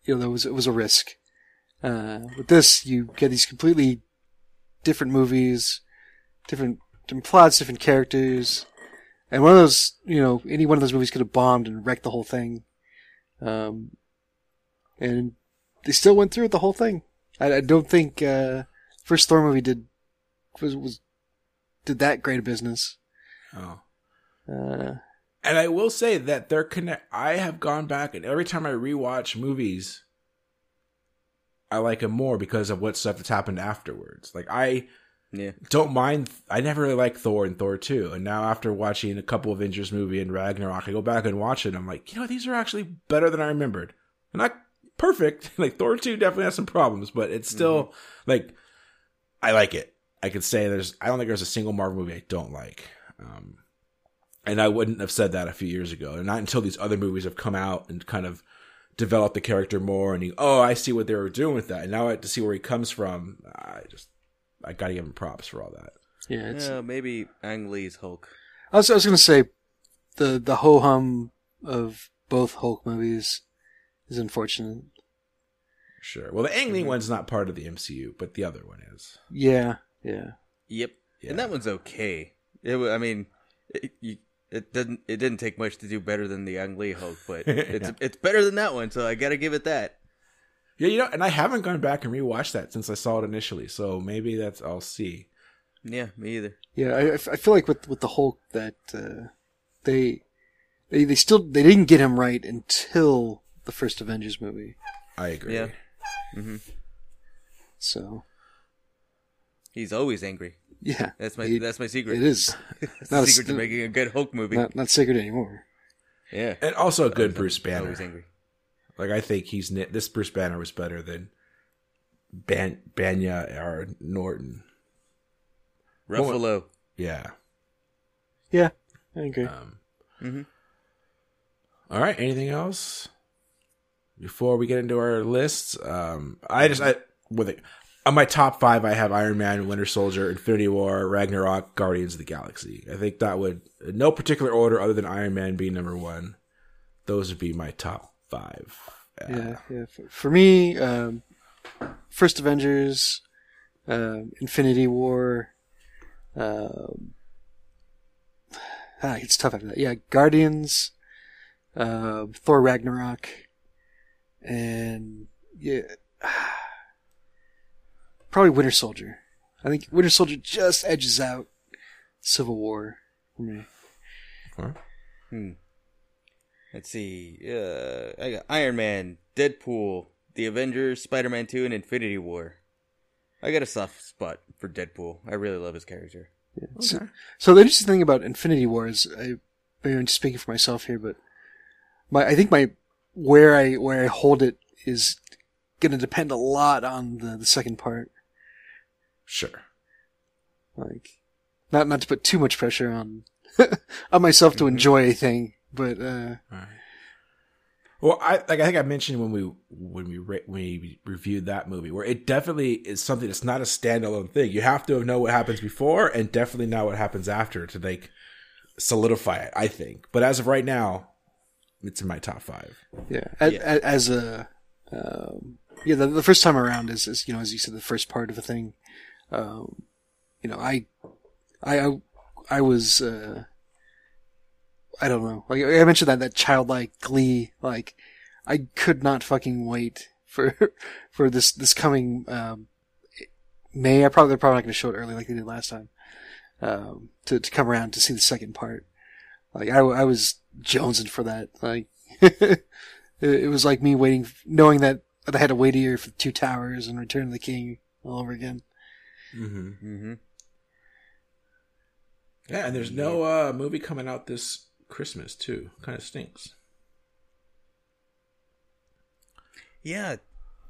you know, there was it was a risk. Uh, with this, you get these completely different movies, different, different plots, different characters, and one of those, you know, any one of those movies could have bombed and wrecked the whole thing. Um, and they still went through with the whole thing. I, I don't think uh, first Thor movie did was was did that great a business. Oh. Uh, And I will say that they're connect. I have gone back, and every time I rewatch movies, I like them more because of what stuff that's happened afterwards. Like I Yeah. don't mind. I never really liked Thor and Thor two, and now after watching a couple Avengers movie and Ragnarok, I go back and watch it. I'm like, you know, these are actually better than I remembered. They're not perfect. [laughs] Like Thor two definitely has some problems, but it's still like I like it. I could say there's. I don't think there's a single Marvel movie I don't like. Um, and I wouldn't have said that a few years ago, and not until these other movies have come out and kind of developed the character more. And you, oh, I see what they were doing with that, and now I have to see where he comes from. I just, I gotta give him props for all that. yeah, it's, Yeah, maybe Ang Lee's Hulk. I was I was gonna say the the ho hum of both Hulk movies is unfortunate. Sure. Well, the Ang Lee one's not part of the MCU, but the other one is. Yeah, yeah. Yep. Yeah. And that one's okay. It. I mean, it, you, it didn't. It didn't take much to do better than the Ang Lee Hulk, but [laughs] it's Yeah. it's better than that one. So I gotta give it that. Yeah, you know, and I haven't gone back and rewatched that since I saw it initially, so maybe that's I'll see. Yeah, me either. Yeah, I, I feel like with with the Hulk that uh, they they they still they didn't get him right until the first Avengers movie. I agree. Yeah. Mm-hmm. So He's always angry. yeah, That's my It- that's my secret. it is [laughs] That's not the a secret to st- making a good Hulk movie. not not sacred anymore. yeah. And also a good Bruce Banner. Always angry. Like I think he's this Bruce Banner was better than Ban- Bana or Norton. Ruffalo. Yeah. Yeah, I agree. Um, Mhm. all right. Anything else before we get into our lists? Um, I just I with it on my top five, I have Iron Man, Winter Soldier, Infinity War, Ragnarok, Guardians of the Galaxy. I think that would no particular order other than Iron Man being number one. Those would be my top five. Uh, yeah, yeah. For, for me, um, first Avengers, um, Infinity War. Um, ah, it's tough after that. Yeah, Guardians, um, Thor Ragnarok, and yeah, probably Winter Soldier. I think Winter Soldier just edges out Civil War for me. Hmm. Let's see. Uh, I got Iron Man, Deadpool, The Avengers, Spider Man Two, and Infinity War. I got a soft spot for Deadpool. I really love his character. So, so the interesting thing about Infinity War is, I, maybe I'm just speaking for myself here, but my I think my where I where I hold it is going to depend a lot on the the second part. Sure. Like, not not to put too much pressure on [laughs] on myself to enjoy a thing, but uh, Well, I like I think I mentioned when we when we re- when we reviewed that movie where it definitely is something that's not a standalone thing. You have to know what happens before and definitely know what happens after to like solidify it. I think, but as of right now, it's in my top five. yeah, a- Yeah. a- as a um, yeah, the, the first time around is, is you know as you said the first part of a thing. Um, you know, I I I, was. Uh, I don't know. Like I mentioned that that childlike glee. Like I could not fucking wait for [laughs] for this this coming um, May. I probably they're probably not going to show it early like they did last time. Um, to to come around to see the second part. Like I I was jonesing for that. Like [laughs] it, it was like me waiting, knowing that that I had to wait a year for Two Towers and Return of the King all over again. Mm-hmm. Mm-hmm. Yeah, and there's no uh, movie coming out this Christmas too. Kind of stinks. Yeah,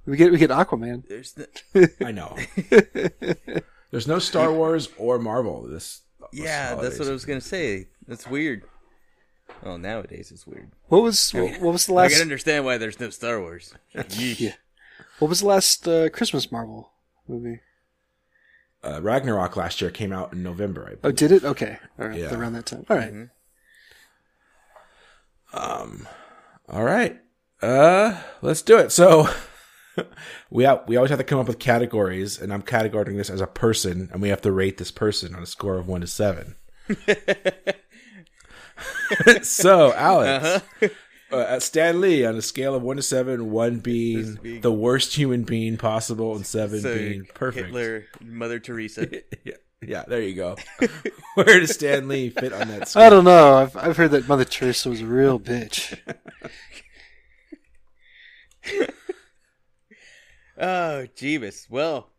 We get we get Aquaman. there's the, [laughs] I know. [laughs] there's no Star Wars or Marvel this. this yeah. That's what I was gonna say. That's weird. Well, nowadays it's weird. What was what, what was the last? I last can understand why there's no Star Wars. [laughs] Yeah. what was the last uh, Christmas Marvel movie? Uh, Ragnarok last year came out in November. I Oh, did it? Okay, all right, Yeah. around that time. All right. Um, all right. Uh, let's do it. So [laughs] we have, we always have to come up with categories, and I'm categorizing this as a person, and we have to rate this person on a score of one to seven. [laughs] [laughs] so, Alex, uh, at Stan Lee on a scale of one to seven, one being being- the worst human being possible, and seven So, being perfect. Hitler, Mother Teresa. [laughs] yeah, yeah, there you go. [laughs] Where does Stan Lee fit on that scale? I don't know. I've I've heard that Mother Teresa was a real bitch. [laughs] Oh, Jeebus. Well,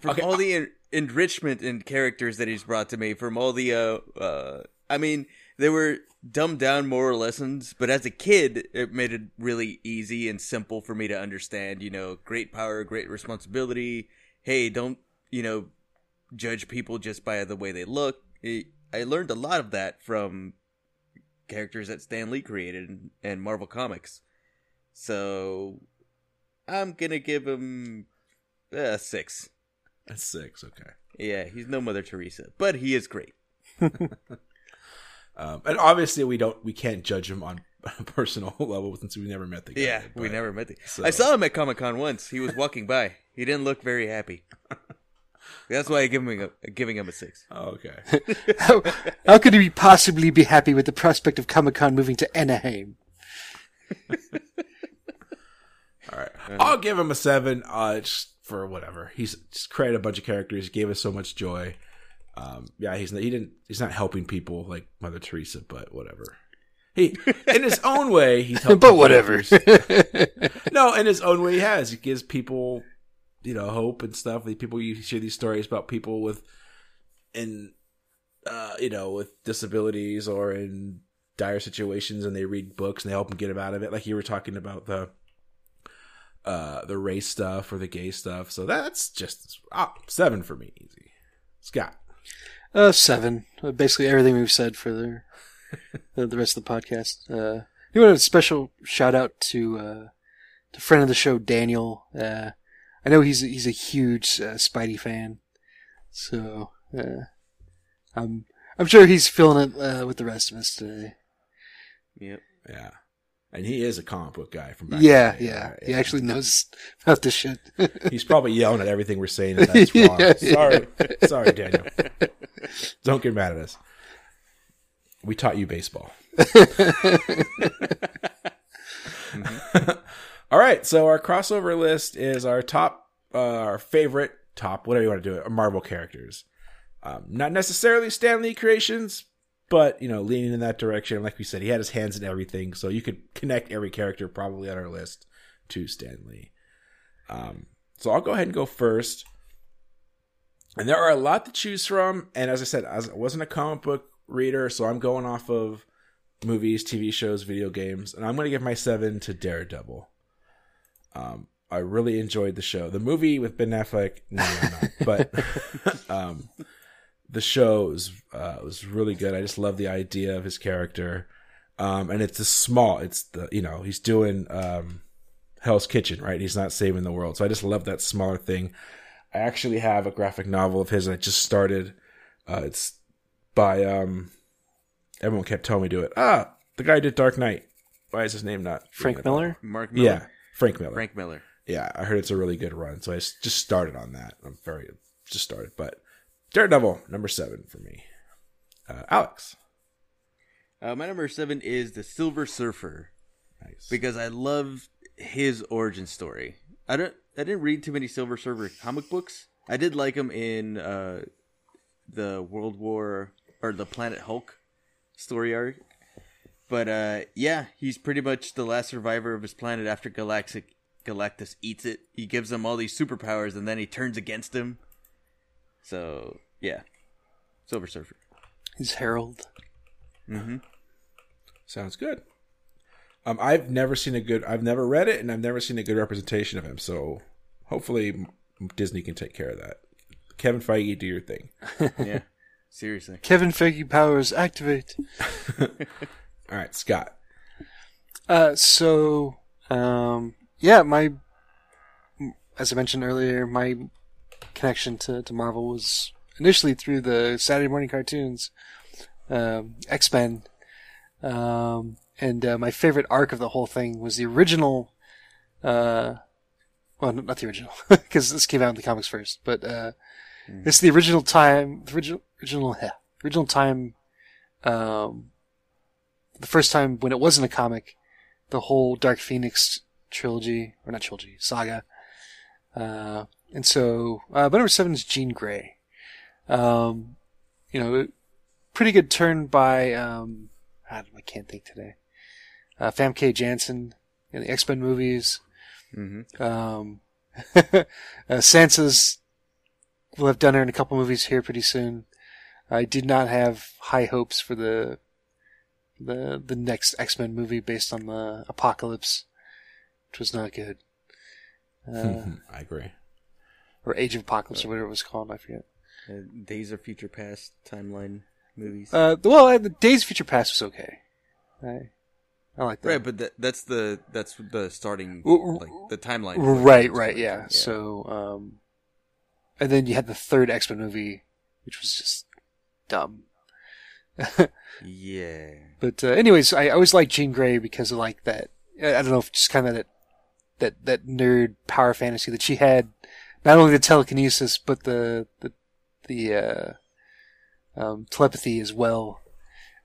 from Okay. all the en- enrichment in characters that he's brought to me, from all the, uh, uh, I mean, they were dumbed down moral lessons, but as a kid, it made it really easy and simple for me to understand, you know, great power, great responsibility. Hey, don't, you know, judge people just by the way they look. It, I learned a lot of that from characters that Stan Lee created and, and Marvel Comics. So I'm gonna give him uh, a six. That's six. Okay. Yeah, he's no Mother Teresa, but he is great. [laughs] Um, and obviously, we don't, we can't judge him on [laughs] a personal [laughs] level since we never met the guy. Yeah, we never met. The- so- I saw him at Comic Con once. He was walking by. He didn't look very happy. [laughs] That's why I give him a, giving him a six. Oh, okay. How, how could he possibly be happy with the prospect of Comic Con moving to Anaheim? All right. I'll give him a seven. Uh, just for whatever. He's just created a bunch of characters. He gave us so much joy. Um, yeah, he's he didn't he's not helping people like Mother Teresa, but whatever. He in his [laughs] own way he's helping But whatever. [laughs] no, in his own way, he has. He gives people, you know, hope and stuff. The people you hear these stories about people with, in, uh, you know, with disabilities or in dire situations, and they read books and they help them get them out of it. Like you were talking about the, uh, the race stuff or the gay stuff. So that's just ah, seven for me, easy. Scott, Uh, seven. Uh, basically everything we've said for the the, the rest of the podcast. Uh, you want a special shout out to uh, to friend of the show Daniel. Uh, I know he's he's a huge uh, Spidey fan, so uh, I'm I'm sure he's feeling it uh, with the rest of us today. Yep. yeah, and he is a comic book guy from back. Yeah, yeah, he actually knows about this shit. [laughs] He's probably yelling at everything we're saying. And [laughs] that's wrong. Yeah, sorry, sorry, Daniel. Don't get mad at us. We taught you baseball. [laughs] All right, so our crossover list is our top, uh, our favorite top, whatever you want to do it, Marvel characters. Um, not necessarily Stan Lee creations, but you know, leaning in that direction. Like we said, he had his hands in everything, so you could connect every character probably on our list to Stan Lee. Um, so I'll go ahead and go first. And there are a lot to choose from. And as I said, I wasn't a comic book reader, so I'm going off of movies, TV shows, video games, and I'm going to give my seven to Daredevil. Um, I really enjoyed the show. The movie with Ben Affleck, no, but [laughs] um, the show was uh, was really good. I just love the idea of his character, um, and it's a small. It's the you know he's doing um, Hell's Kitchen, right? He's not saving the world, so I just love that smaller thing. I actually have a graphic novel of his. I just started. Uh, it's by um. Everyone kept telling me to do it. Ah, the guy who did Dark Knight. Why is his name not Frank Miller. Mark Miller. Yeah, Frank Miller. Frank Miller. Yeah, I heard it's a really good run, so I just started on that. I'm very just started, but Daredevil number seven for me. Uh, Alex, Uh, my number seven is the Silver Surfer nice. because I love his origin story. I don't. I didn't read too many Silver Surfer comic books. I did like him in uh, the World War or the Planet Hulk story arc. But uh, yeah, he's pretty much the last survivor of his planet after Galactic Galactus eats it. He gives him all these superpowers, and then he turns against him. So yeah, Silver Surfer. He's Herald. Mm-hmm. Sounds good. Um, I've never seen a good. I've never read it, and I've never seen a good representation of him. So hopefully Disney can take care of that. Kevin Feige, do your thing. [laughs] Yeah, seriously. Kevin Feige powers activate. [laughs] All right, Scott. Uh, so, um, yeah, my, as I mentioned earlier, my connection to, to Marvel was initially through the Saturday morning cartoons, um, X Men, um, and uh, my favorite arc of the whole thing was the original. Uh, well, not the original [laughs] because this came out in the comics first, but uh, it's the original time, the original original yeah, original time. Um, the first time when it wasn't a comic, the whole Dark Phoenix trilogy or not trilogy saga. Uh, and so, uh, but number seven is Jean Grey. Um, you know, pretty good turn by, um, I, don't- I can't think today. Uh, Famke Janssen in the X-Men movies. Mm-hmm. Um, [laughs] uh, Sansa's, we'll have done her in a couple movies here pretty soon. I did not have high hopes for the, the, the next X-Men movie based on the Apocalypse, which was not good. Uh, [laughs] I agree. Or Age of Apocalypse or whatever it was called, I forget. Uh, Days of Future Past timeline movies. Uh, well, uh, the Days of Future Past was okay. I, I like that. right, but that, that's the that's the starting like the timeline. Right, right, yeah. So, um, and then you had the third X Men movie, which was just dumb. yeah, [laughs] But uh, anyways, I always liked Jean Grey because of like that. I I don't know if just kind of that that that nerd power fantasy that she had. Not only the telekinesis, but the the the uh, um, telepathy as well.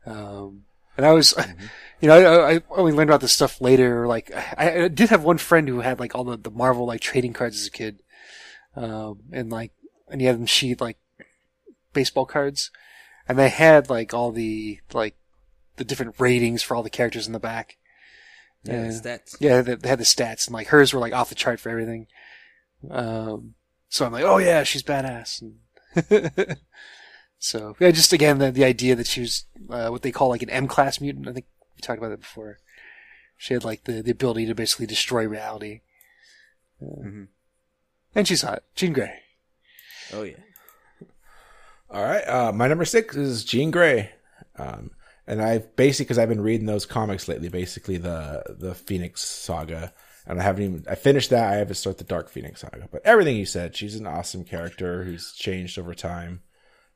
Um, and I was, [laughs] you know, I, I only learned about this stuff later. Like, I, I did have one friend who had like all the, the Marvel like trading cards as a kid, um, and like, and he had them sheet like baseball cards, and they had like all the like the different ratings for all the characters in the back. yeah, the stats. Yeah, they, they had the stats, and like hers were like off the chart for everything. Um, so I'm like, oh yeah, she's badass. And [laughs] so yeah, just again the the idea that she was uh, what they call like an M class mutant. I think we talked about that before. She had like the the ability to basically destroy reality, Uh, Mhm. and she's hot. Jean Grey. Oh yeah. All right. Uh, my number six is Jean Grey. Um, and I've basically, because I've been reading those comics lately, basically the, the Phoenix saga. And I haven't even, I finished that. I have to start the Dark Phoenix saga. But everything you said, she's an awesome character who's changed over time.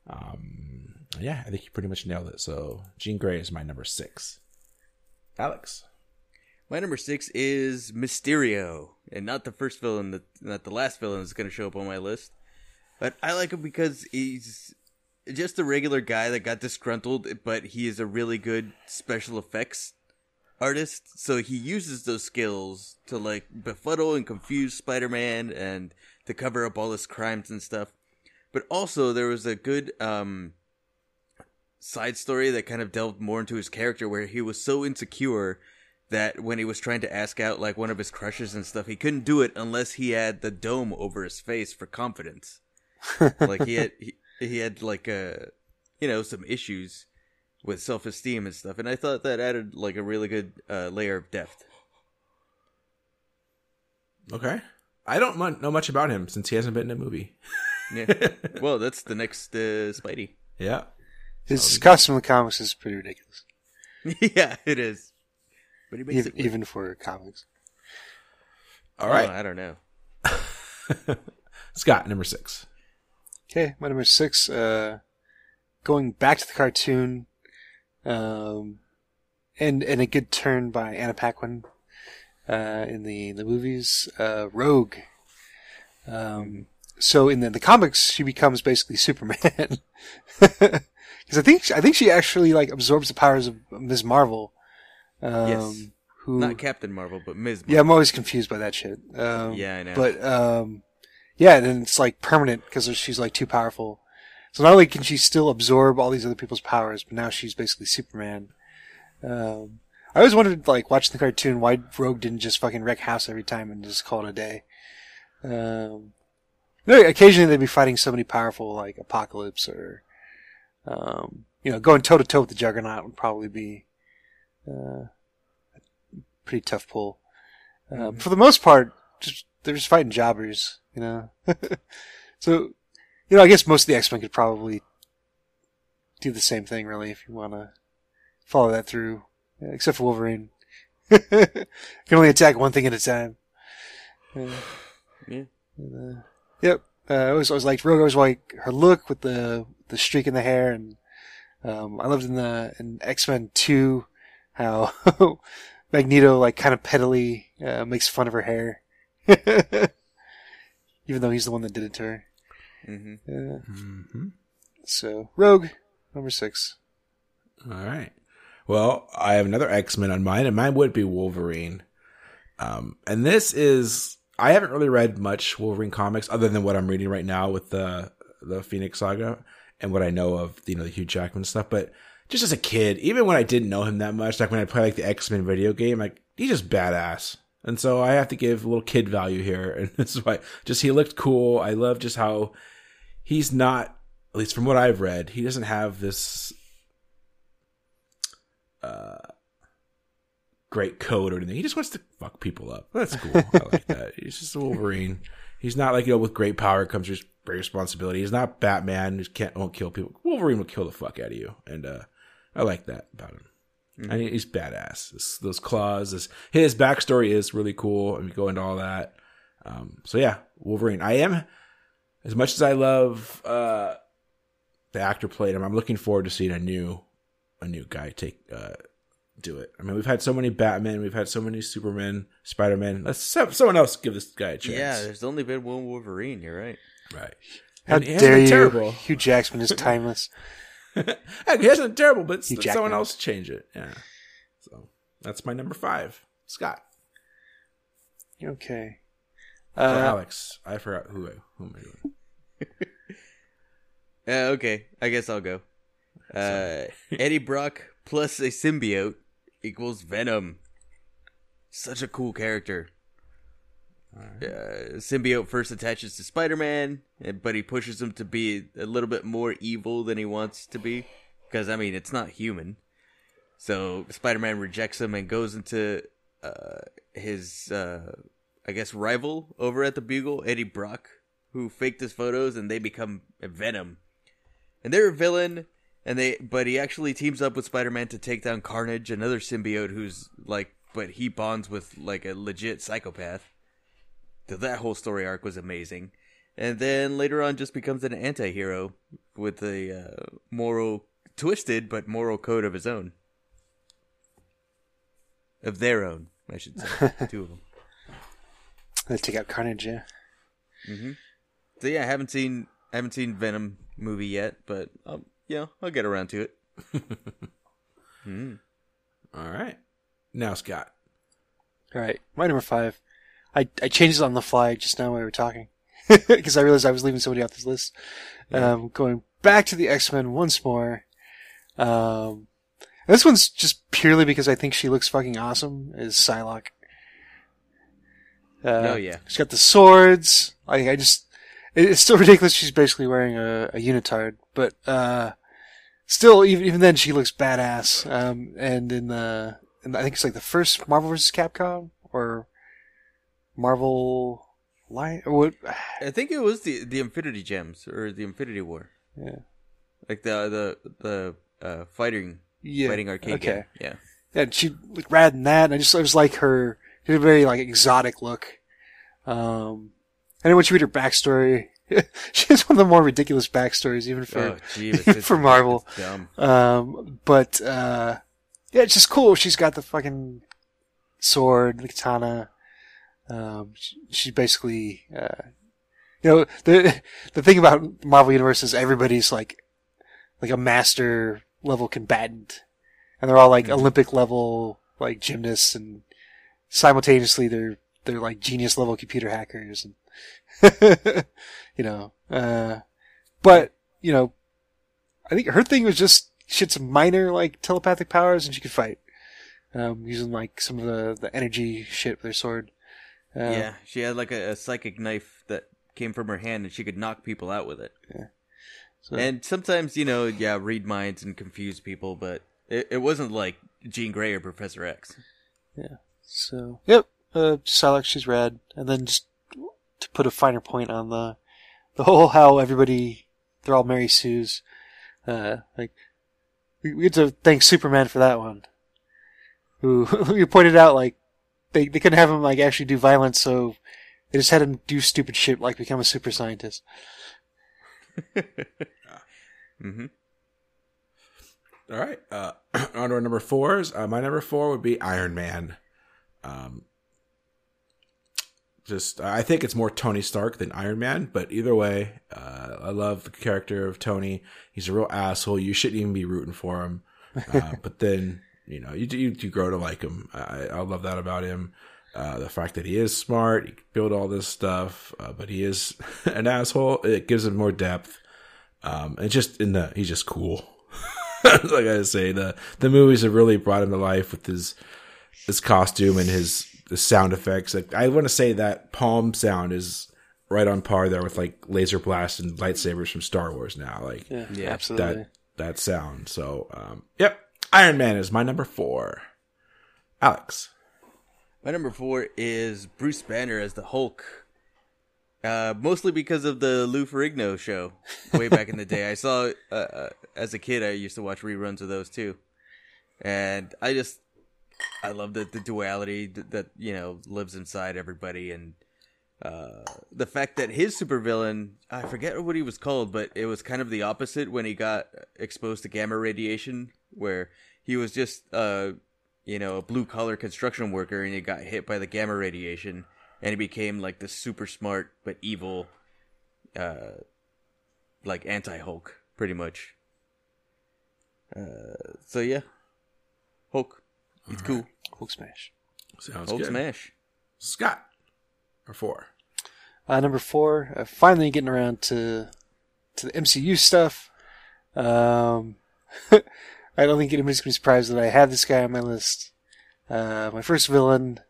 Um, yeah, I think you pretty much nailed it. So Jean Grey is my number six. Alex. My number six is Mysterio, and not the first villain, that not the last villain that's going to show up on my list. But I like him because he's just a regular guy that got disgruntled, but he is a really good special effects artist. So he uses those skills to like befuddle and confuse Spider-Man and to cover up all his crimes and stuff. But also there was a good um side story that kind of delved more into his character where he was so insecure that when he was trying to ask out like one of his crushes and stuff, he couldn't do it unless he had the dome over his face for confidence. [laughs] like he had he, he had like uh you know some issues with self-esteem and stuff and I thought that added like a really good uh, layer of depth. Okay. I don't mu- know much about him since he hasn't been in a movie. Yeah. [laughs] well, that's the next uh, Spidey. Yeah. His costume in the comics is pretty ridiculous, [laughs] yeah, it is. But he makes even, it even for comics. All right, Oh. I don't know. [laughs] Scott, number six. Okay, my number six. Uh, going back to the cartoon, um, and and a good turn by Anna Paquin uh, in the the movies. Uh, Rogue. Um, so in the, the comics, she becomes basically [laughs] Superman. [laughs] Because I think I think she actually like absorbs the powers of Ms. Marvel. Um, Yes. Who Not Captain Marvel, but Ms. yeah, I'm always confused by that shit. Um, Yeah, I know. But um, yeah, then it's like permanent because she's like too powerful. So not only can she still absorb all these other people's powers, but now she's basically Superman. Um, I always wondered, like watching the cartoon, why Rogue didn't just fucking wreck house every time and just call it a day. Um, no, occasionally they'd be fighting somebody powerful like Apocalypse or, um, you know, going toe to toe with the Juggernaut would probably be uh, a pretty tough pull. Um, For the most part, just they're just fighting jobbers, you know. [laughs] so, you know, I guess most of the X Men could probably do the same thing, really, if you want to follow that through. Yeah, except for Wolverine, [laughs] can only attack one thing at a time. Uh, yeah. uh, yep. Uh, I always, always liked Rogue. I always like her look with the the streak in the hair, and um, I loved in the in X Men Two how [laughs] Magneto like kind of pettily uh, makes fun of her hair, [laughs] even though he's the one that did it to her. Hmm Yeah. hmm So Rogue number six. All right. Well, I have another X Men on mine, and mine would be Wolverine. Um, and this is I haven't really read much Wolverine comics other than what I'm reading right now with the the Phoenix Saga and what I know of you know the Hugh Jackman stuff. But just as a kid, even when I didn't know him that much, like when I play like the X Men video game, like he's just badass. And so I have to give a little kid value here, [laughs] and this is why just he looked cool. I love just how he's not, at least from what I've read, he doesn't have this uh, great code or anything. He just wants to fuck people up. That's cool. I like [laughs] that. He's just a Wolverine. He's not like you know, with great power comes great responsibility. He's not Batman who can't won't kill people. Wolverine will kill the fuck out of you, and uh, I like that about him. I mean, he's badass. This, those claws, this, his backstory is really cool, and we go into all that. Um, so yeah, Wolverine. I am as much as I love uh, the actor played him. I'm looking forward to seeing a new a new guy take uh, do it. I mean, we've had so many Batman, we've had so many Superman, Spider Man. Let's have someone else give this guy a chance. Yeah, there's only been one Wolverine. You're right. right. How And he dare you? Terrible. Hugh Jackman is timeless. [laughs] [laughs] Heck, he hasn't terrible, but someone else change it. Yeah. So that's my number five, Scott okay. or Uh, Alex. I forgot who who am I doing. Uh, okay, I guess I'll go. Uh, [laughs] Eddie Brock plus a symbiote equals Venom. Such a cool character. Uh, symbiote first attaches to Spider-Man, eh, but he pushes him to be a little bit more evil than he wants to be. Because I mean, it's not human. So Spider-Man rejects him and goes into uh, his, uh, I guess, rival over at the Bugle, Eddie Brock, who faked his photos, and they become Venom and they're a villain and they but he actually teams up with spider-man to take down carnage another symbiote who's like but he bonds with like a legit psychopath. So that whole story arc was amazing. And then later on just becomes an anti-hero with a uh, moral twisted but moral code of his own. Of their own i should say. [laughs] Two of them They take out Carnage, yeah. Mm-hmm. so yeah i haven't seen i haven't seen venom movie yet but um, yeah i'll get around to it [laughs] All right. Now Scott. All right, my number five. I I changed it on the fly just now while we were talking [laughs] because I realized I was leaving somebody off this list. Um, going back to the X Men once more. Um, this one's just purely because I think she looks fucking awesome. Is Psylocke? Uh, Oh, yeah. she's got the swords. Like I just, it- it's still ridiculous. She's basically wearing a, a unitard, but uh, still, even even then, she looks badass. Um, and in the, in the- I think it's like the first Marvel vs. Capcom or Marvel Line or what? I think it was the the Infinity Gems or the Infinity War, Yeah, like the the the uh, fighting yeah. fighting arcade okay. game. Yeah, Yeah, And she looked rad in that. And I just, I was like her, she had a very like exotic look. Um, and then when you read her backstory, [laughs] she has one of the more ridiculous backstories, even for, oh gee, even for Marvel. dumb. Um, but, uh, yeah, it's just cool. She's got the fucking sword, the katana. Um, she, she's basically, uh, you know, the, [laughs] the thing about Marvel Universe is everybody's like, like a master level combatant. And they're all like Olympic level, like gymnasts and simultaneously they're, they're like genius level computer hackers and, [laughs] you know, uh, but, you know, I think her thing was just she had some minor like telepathic powers and she could fight. Um, using like some of the, the energy shit with her sword. Uh, yeah, she had like a, a psychic knife that came from her hand, and she could knock people out with it. so- And sometimes, you know, yeah, read minds and confuse people, but it, it wasn't like Jean Grey or Professor X. Yeah. So, yep, uh, Psylocke, she's rad. And then just to put a finer point on the, the whole how everybody, they're all Mary Sue's, uh, like, we, we get to thank Superman for that one. Who, [laughs] who pointed out, like, they, they couldn't have him, like, actually do violence, so They just had him do stupid shit like become a super scientist. [laughs] mm-hmm. All right. Uh, [clears throat] on to our number fours. Uh, my number four would be Iron Man. Um, just, I think it's more Tony Stark than Iron Man, but either way, uh, I love the character of Tony. He's a real asshole. You shouldn't even be rooting for him. Uh, [laughs] but then, you know, you, you, you grow to like him. I, I love that about him. Uh, the fact that he is smart, he can build all this stuff, uh, but he is [laughs] an asshole. It gives him more depth. Um, and just in the, he's just cool. [laughs] like I say, the the movies have really brought him to life with his his costume and his the sound effects. Like I want to say that palm sound is right on par there with like laser blast and lightsabers from Star Wars. Now, like Yeah, Yeah, absolutely. that that sound. So, um, yep, Iron Man is my number four. Alex, My number four is Bruce Banner as the Hulk. Uh, mostly because of the Lou Ferrigno show way [laughs] back in the day. I saw uh, uh, as a kid. I used to watch reruns of those too, and I just I love the the duality that, that you know lives inside everybody, and uh, the fact that his supervillain I forget what he was called, but it was kind of the opposite when he got exposed to gamma radiation, where he was just uh you know, a blue collar construction worker and he got hit by the gamma radiation and he became like the super smart but evil uh like anti Hulk, pretty much. Uh so yeah. Hulk. He's cool. Hulk smash. sounds Hulk good. smash. Scott, or four. Uh, number four, uh, finally getting around to to the MCU stuff. Um, [laughs] I don't think anybody's gonna be surprised that I have this guy on my list. Uh, my first villain,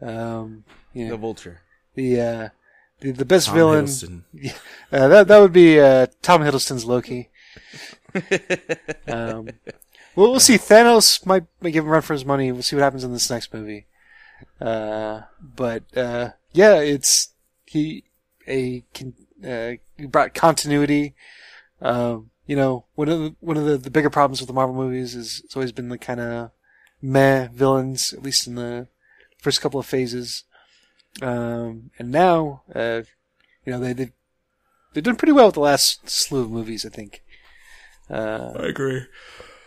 um, you The know, vulture. the uh, the, the best Tom villain. Hiddleston. [laughs] Uh, that that would be uh, Tom Hiddleston's Loki. [laughs] Um, well, we'll see. Thanos might, give him run for his money. We'll see what happens in this next movie. Uh, but uh, yeah, it's he a uh, brought continuity. Um, you know, one of the, one of the, the bigger problems with the Marvel movies is it's always been the kind of meh villains, at least in the first couple of phases. Um, and now, uh, you know, they they they've done pretty well with the last slew of movies, I think. Uh, I agree.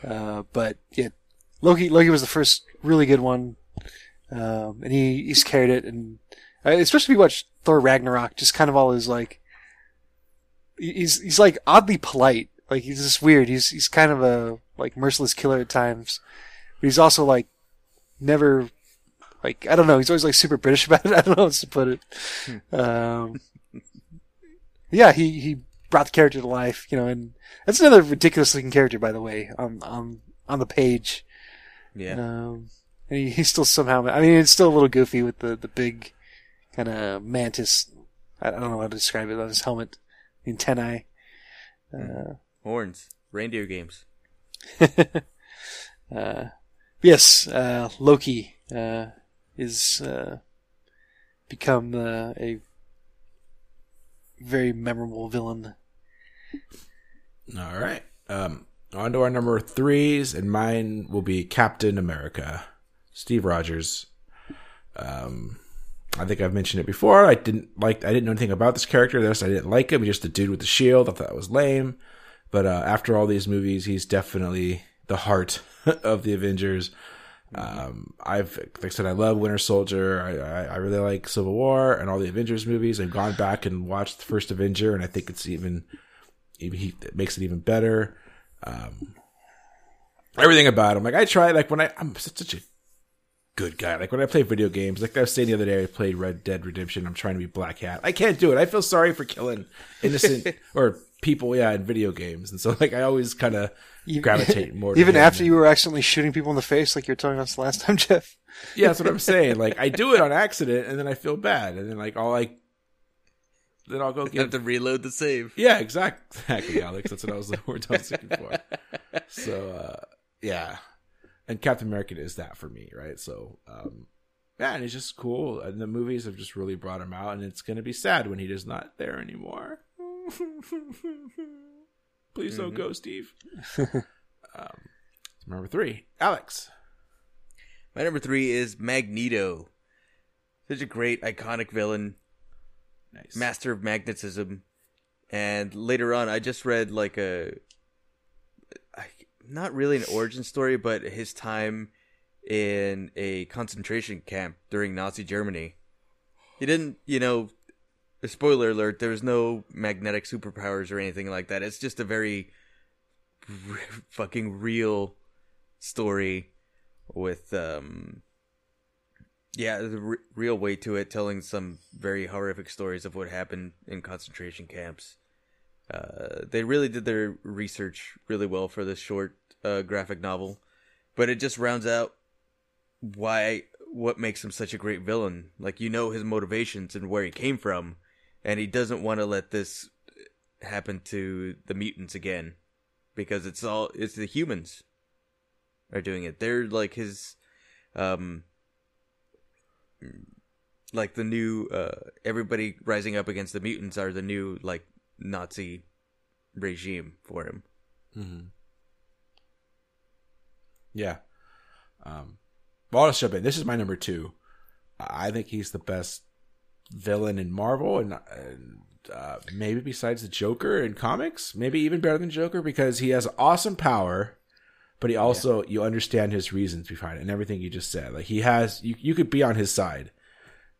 Uh, but yeah, Loki Loki was the first really good one, um, and he he's carried it, and uh, especially if you watch Thor Ragnarok, just kind of all his like, he's he's like oddly polite, like he's just weird. He's he's kind of a like merciless killer at times, but he's also like never. Like I don't know, he's always like super British about it. [laughs] I don't know how else to put it. Um, yeah, he he brought the character to life, you know, and that's another ridiculous looking character, by the way, on on on the page. Yeah. Um, and he, he's still somehow. I mean, it's still a little goofy with the the big kind of mantis. I, I don't know how to describe it on his helmet, the antennae. Uh, Horns. Reindeer games. [laughs] uh, yes, uh, Loki uh, is uh, become uh, a very memorable villain. All right. Um, on to our number threes, and mine will be Captain America, Steve Rogers. Um, I think I've mentioned it before. I didn't like. I didn't know anything about this character. This I didn't like him. He's just a dude with the shield. I thought that was lame. But uh, after all these movies, he's definitely the heart [laughs] of the Avengers. Um, I've like I said, I love Winter Soldier. I, I I really like Civil War and all the Avengers movies. I've gone back and watched the first Avenger, and I think it's even even he makes it even better. Um, everything about him, like I try, like when I I'm such, a good guy. Like when I play video games, like I was saying the other day, I played Red Dead Redemption. I'm trying to be Black Hat. I can't do it. I feel sorry for killing innocent [laughs] or people, yeah, in video games, and so like I always kind of gravitate [laughs] more. Even after you were accidentally shooting people in the face, like you were telling us last time, [laughs] Jeff. Yeah, that's what I'm saying. Like I do it on accident, and then I feel bad, and then like all like, then I'll go You have to reload the save. Yeah, exact, exactly, Alex. That's what I was [laughs] the word I was looking for. So uh, yeah, and Captain America is that for me, right? So um, yeah, and it's just cool, and the movies have just really brought him out, and it's gonna be sad when he is not there anymore. [laughs] Please don't go, Steve. [laughs] um, number three, Alex. My number three is Magneto. Such a great, iconic villain. Nice. master of magnetism. And later on, I just read like a, not really an origin story, but his time in a concentration camp during Nazi Germany. He didn't, you know, spoiler alert, there was no magnetic superpowers or anything like that. It's just a very r- [laughs] fucking real story with, um, yeah, the r- real weight to it, telling some very horrific stories of what happened in concentration camps. Uh, they really did their research really well for this short uh, graphic novel, but it just rounds out why what makes him such a great villain. Like you know his motivations and where he came from, and he doesn't want to let this happen to the mutants again because it's all it's the humans are doing it. They're like his um like the new uh everybody rising up against the mutants are the new like Nazi regime for him. Mm-hmm. Yeah. Um, well, I'll jump in. This is my number two. I think he's the best villain in Marvel, and, and uh, maybe besides the Joker in comics, maybe even better than Joker because he has awesome power, but he also you understand his reasons behind it and everything you just said. Like he has, you you could be on his side,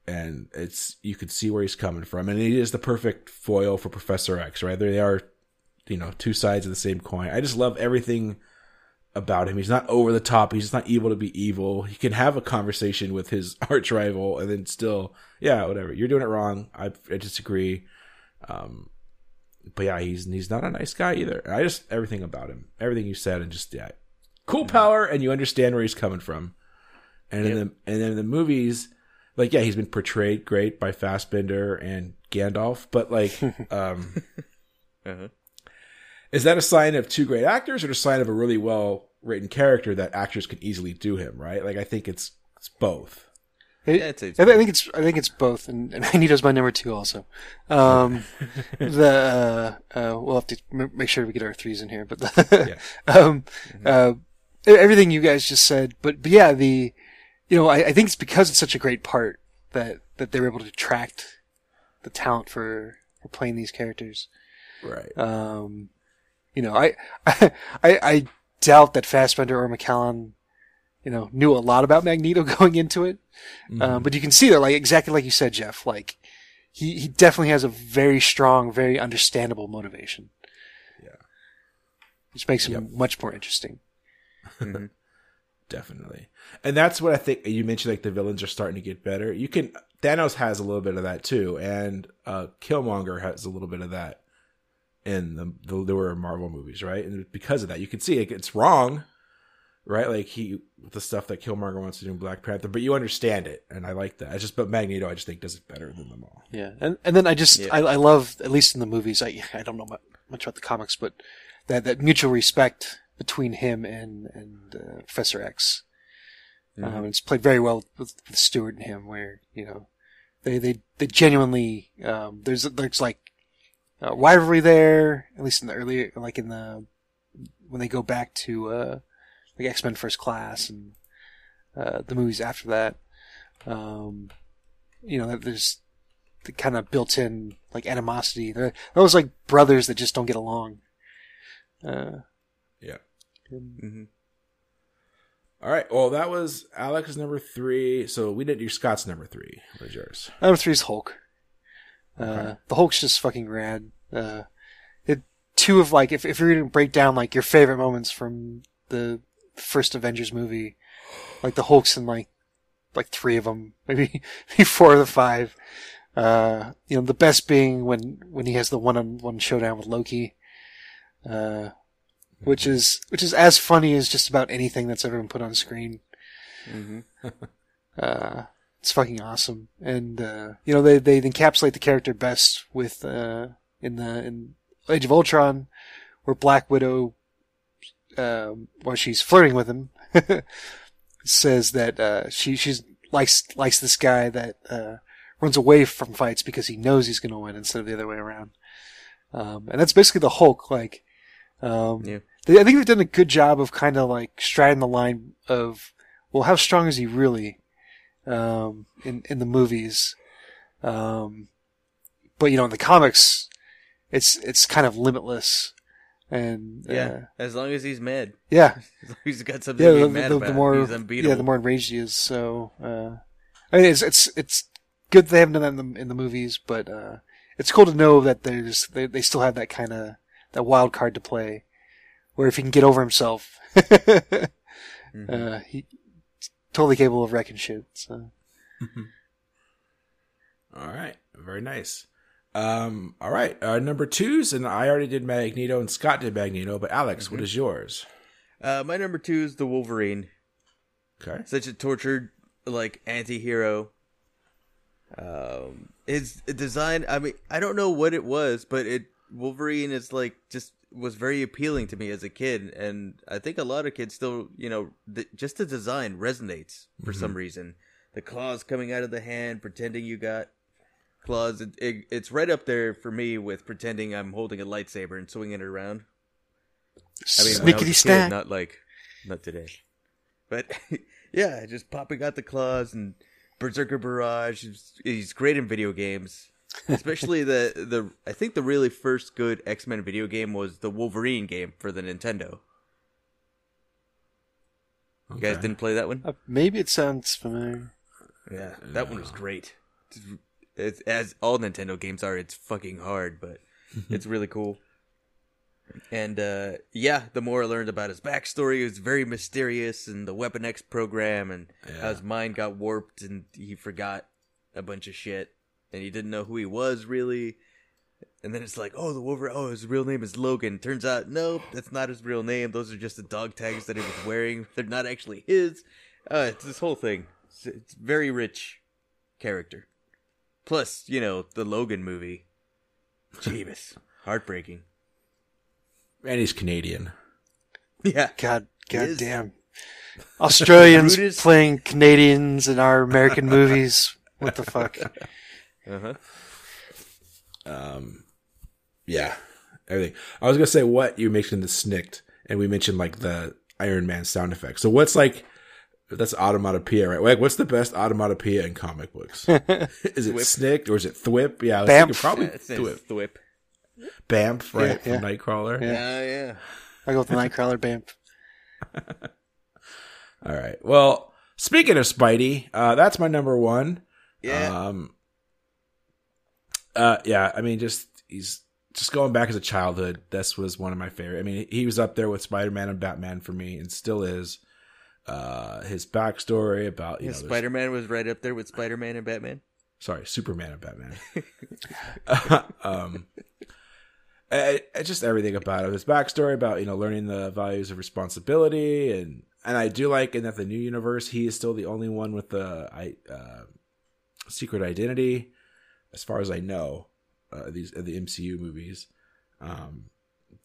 and it's you could see where he's coming from, and he is the perfect foil for Professor X. Right, they are, you know, two sides of the same coin. I just love everything about him. He's not over the top. He's not evil to be evil. He can have a conversation with his [laughs] arch rival and then still, yeah, whatever. You're doing it wrong. I, I disagree. Um, but yeah, he's he's not a nice guy either. I just everything about him, everything you said, and just yeah, cool power, and you understand where he's coming from. And in the and then in the movies, like yeah, he's been portrayed great by Fassbender and Gandalf, but like, [laughs] um, [laughs] Uh-huh. is that a sign of two great actors or a sign of a really well written character that actors can easily do him? Right? Like I think it's it's both. It- it's- it's- I think it's I think it's both, and, and [laughs] Magneto's my number two also. Um, the uh, uh, we'll have to m- make sure we get our threes in here, but the, um, uh, e- everything you guys just said, but but yeah, the you know I, I think it's because it's such a great part that that they were able to attract the talent for for playing these characters. Right. Um, you know, I, [laughs] I, I doubt that Fassbender or McKellen, you know, knew a lot about Magneto [laughs] going into it. Um, but you can see that, like, exactly like you said, Jeff, like, he, he definitely has a very strong, very understandable motivation. Yeah. Which makes him much more interesting. [laughs] Definitely. And that's what I think you mentioned like the villains are starting to get better. You can Thanos has a little bit of that too and uh Killmonger has a little bit of that in the the newer Marvel movies, right? And because of that, you can see it, it's wrong, right? Like he the stuff that Killmonger wants to do in Black Panther, but you understand it and I like that. I just but Magneto I just think does it better than them all. Yeah, and and then I just Yeah. I, I love at least in the movies I I don't know much about the comics, but that that mutual respect between him and and uh, Professor X. Um, it's played very well with, with Stewart and him, where you know they they they genuinely um, there's there's like a rivalry there, at least in the earlier like in the when they go back to uh, like X Men First Class and uh, the movies after that. Um, you know, there's the kind of built-in like animosity. They're those like brothers that just don't get along. Uh, Yeah. Hmm All right. Well, that was Alex's number 3. So we did your Scott's number 3. What is yours? number three is Hulk. Uh, the Hulk's just fucking rad. Uh, it two of like if if you're gonna break down like your favorite moments from the first Avengers movie, like the Hulk's in like like three of them, [laughs] maybe maybe four of the five. Uh, you know, the best being when when he has the one-on-one showdown with Loki, uh, which is which is as funny as just about anything that's ever been put on screen. hmm [laughs] Uh, it's fucking awesome, and uh, you know they they encapsulate the character best with uh, in the in Age of Ultron, where Black Widow, um, while she's flirting with him, [laughs] says that uh, she she's likes likes this guy that uh, runs away from fights because he knows he's going to win instead of the other way around, um, and that's basically the Hulk. Like, um, Yeah. I think they've done a good job of kind of like striding the line of, well, how strong is he really? um, in in the movies. Um, but you know, in the comics, it's it's kind of limitless, and uh, Yeah, as long as he's mad, yeah, [laughs] as long as he's got something yeah. to be The, mad the, about, the more he's unbeatable. yeah, the more enraged he is. So, uh, I mean, it's it's it's good they haven't done that in the in the movies, but uh, it's cool to know that there's they they still have that kind of that wild card to play, where if he can get over himself, [laughs] Mm-hmm. uh, he totally capable of wrecking shit. So. All right, very nice. Um, all right, uh, number twos, and I already did Magneto, and Scott did Magneto, but Alex, what is yours? Uh, my number two is the Wolverine. Okay, Such a tortured, like, anti-hero. Um, his design, I mean, I don't know what it was, but it, Wolverine is like, just was very appealing to me as a kid. And I think a lot of kids still, you know, th- just the design resonates for some mm-hmm. reason. The claws coming out of the hand, pretending you got claws. It, it, it's right up there for me with pretending I'm holding a lightsaber and swinging it around. I mean, I was a Snickety kid, not like, not today. But [laughs] yeah, just popping out the claws and Berserker Barrage. He's, he's great in video games, especially the the. I think the really first good X Men video game was the Wolverine game for the Nintendo. You guys didn't play that one? Uh, maybe it sounds familiar. Yeah, that one was great. It's, as all Nintendo games are, it's fucking hard, but [laughs] it's really cool. And uh, yeah, the more I learned about his backstory, it was very mysterious, and the Weapon X program, and how his mind got warped, and he forgot a bunch of shit, and he didn't know who he was really. And then it's like, oh, the Wolverine. Oh, his real name is Logan. Turns out, nope, that's not his real name. Those are just the dog tags that he was wearing. They're not actually his. Uh, it's this whole thing. It's, it's very rich character. Plus, you know, the Logan movie. Jeebus. [laughs] Heartbreaking. and he's Canadian. Yeah. God, He god is. damn. Australians [laughs] playing Canadians in our American [laughs] movies. What the fuck? Uh huh. Um, yeah, everything. I was gonna say what you mentioned the snicked, and we mentioned like the Iron Man sound effect. So what's like that's automatopoeia, right? Like, what's the best automatopoeia in comic books? [laughs] is it Thwip. snicked or is it thwip? Yeah, I was Bamf. thinking probably It's thwip. Thwip. Bamf, right? Yeah, From Nightcrawler. Yeah. Yeah, yeah. I go with the Nightcrawler Bamf. [laughs] All right. Well, speaking of Spidey, uh, that's my number one. Yeah. Um, uh, yeah, I mean, just he's just going back as a childhood. This was one of my favorite. I mean, he was up there with Spider Man and Batman for me, and still is. Uh, his backstory about you Yeah, know, Spider Man was right up there with Spider Man and Batman. sorry, Superman and Batman. [laughs] [laughs] um, I, I- just everything about it. His backstory about you know learning the values of responsibility, and and I do like in that the new universe he is still the only one with the I uh, secret identity, as far as I know. Uh, these uh, the MCU movies. Um,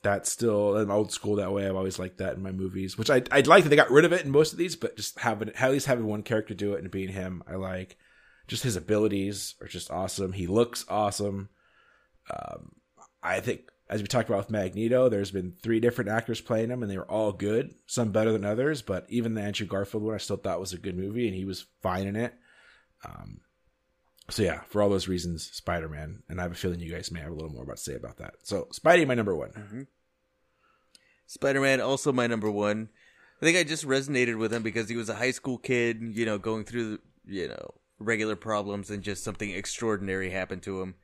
that's still I'm old school that way. I've always liked that in my movies, which I I'd like that they got rid of it in most of these, but just having at least having one character do it and being him, I like. Just his abilities are just awesome. He looks awesome. Um, I think as we talked about with Magneto, there's been three different actors playing him, and they were all good. Some better than others, but even the Andrew Garfield one, I still thought was a good movie, and he was fine in it. Um, so yeah, for all those reasons, Spider Man, and I have a feeling you guys may have a little more about to say about that. So Spidey, my number one. Mm-hmm. Spider Man, also my number one. I think I just resonated with him because he was a high school kid, you know, going through, you know, regular problems and just something extraordinary happened to him.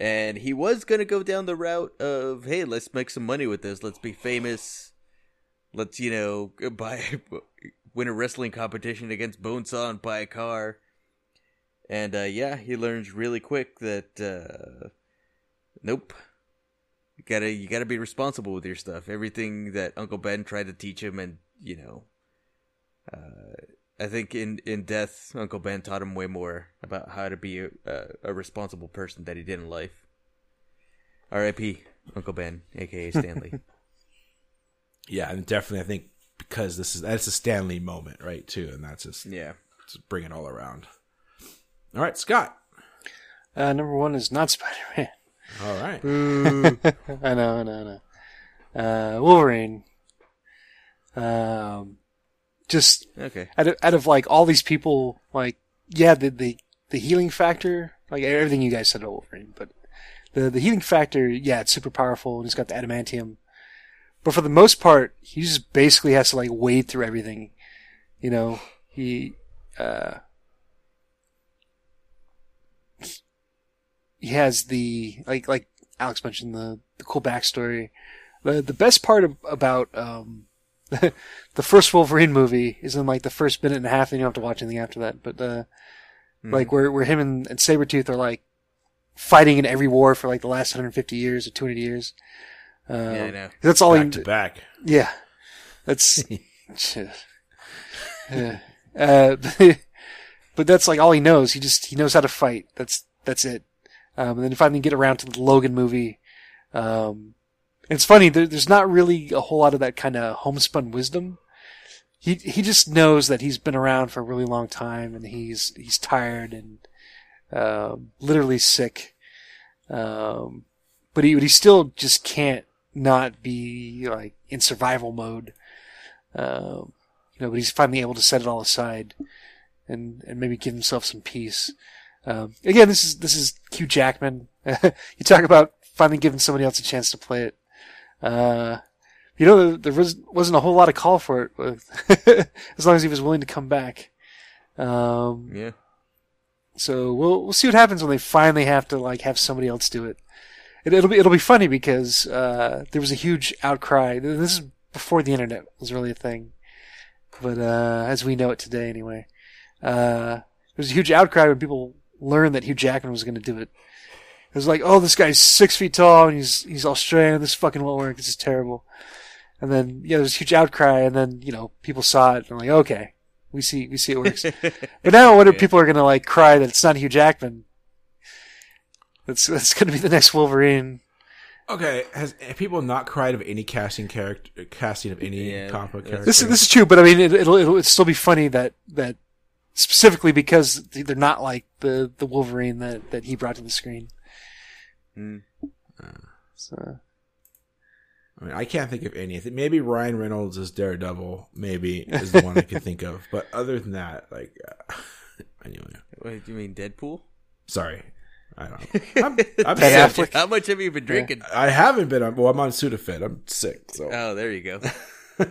And he was to go down the route of, hey, let's make some money with this. Let's be famous. Let's, you know, [laughs] buy, [laughs] win a wrestling competition against Bonesaw and buy a car. And, uh, yeah, he learns really quick that, uh, nope. You gotta you gotta be responsible with your stuff. Everything that Uncle Ben tried to teach him, and you know, uh, I think in in death, Uncle Ben taught him way more about how to be a, a, a responsible person that he did in life. R.I.P. Uncle Ben, aka Stanley. [laughs] Yeah, and definitely, I think because this is that's a Stanley moment, right? Too, and that's just, yeah, just bring it all around. All right, Scott. Uh, number one is not [laughs] Spider Man. All right. [laughs] I know, I know, I know. Uh, Wolverine. Um, just okay. out of, out of like all these people, like yeah, the the the healing factor, like everything you guys said about Wolverine, but the the healing factor, yeah, it's super powerful, and he's got the adamantium. But for the most part, he just basically has to like wade through everything. You know, he uh, he has the like like Alex mentioned the the cool backstory. The the best part of, about um, [laughs] the first Wolverine movie is in like the first minute and a half, and you don't have to watch anything after that. But uh, like where where him and, and Sabretooth are like fighting in every war for like the last 150 years or 200 years. Um, Yeah, I know. That's all Back he. to back. Yeah, that's. [laughs] [laughs] yeah. Uh, but that's like all he knows. He just he knows how to fight. That's that's it. Um, and then finally get around to the Logan movie. Um, it's funny. There, there's not really a whole lot of that kind of homespun wisdom. He he just knows that he's been around for a really long time, and he's he's tired and um, literally sick. Um, but he but he still just can't not be like in survival mode. Um, you know, but he's finally able to set it all aside and and maybe give himself some peace. Um, again, this is this is Hugh Jackman. [laughs] you talk about finally giving somebody else a chance to play it. Uh, you know, there, there was, wasn't a whole lot of call for it, [laughs] as long as he was willing to come back. Um, Yeah. so we'll we'll see what happens when they finally have to like have somebody else do it. it it'll be it'll be funny because uh, there was a huge outcry. This is before the internet was really a thing, but uh, as we know it today, anyway, uh, there was a huge outcry when people learned that Hugh Jackman was going to do it. It was like, oh, this guy's six feet tall and he's he's Australian. This fucking won't work. This is terrible. And then yeah, there was a huge outcry, and then you know people saw it and like, okay, we see we see it works. [laughs] But now I wonder if people are gonna like cry that it's not Hugh Jackman. That's that's gonna be the next Wolverine. Okay, has have people not cried of any casting character, casting of any Yeah, comic book character? This is this is true, but I mean it, it'll it'll still be funny that that specifically because they're not like the the Wolverine that that he brought to the screen. Mm. So I mean, I can't think of any. I think maybe Ryan Reynolds as Daredevil, maybe is the one I can think of. But other than that, like, uh, [laughs] anyway, Wait, do you mean Deadpool? sorry, I don't. [laughs] Know. I'm, I'm sick. How much have you been drinking? I haven't been on. Well, I'm on Sudafed. I'm sick. So Oh, there you go. [laughs]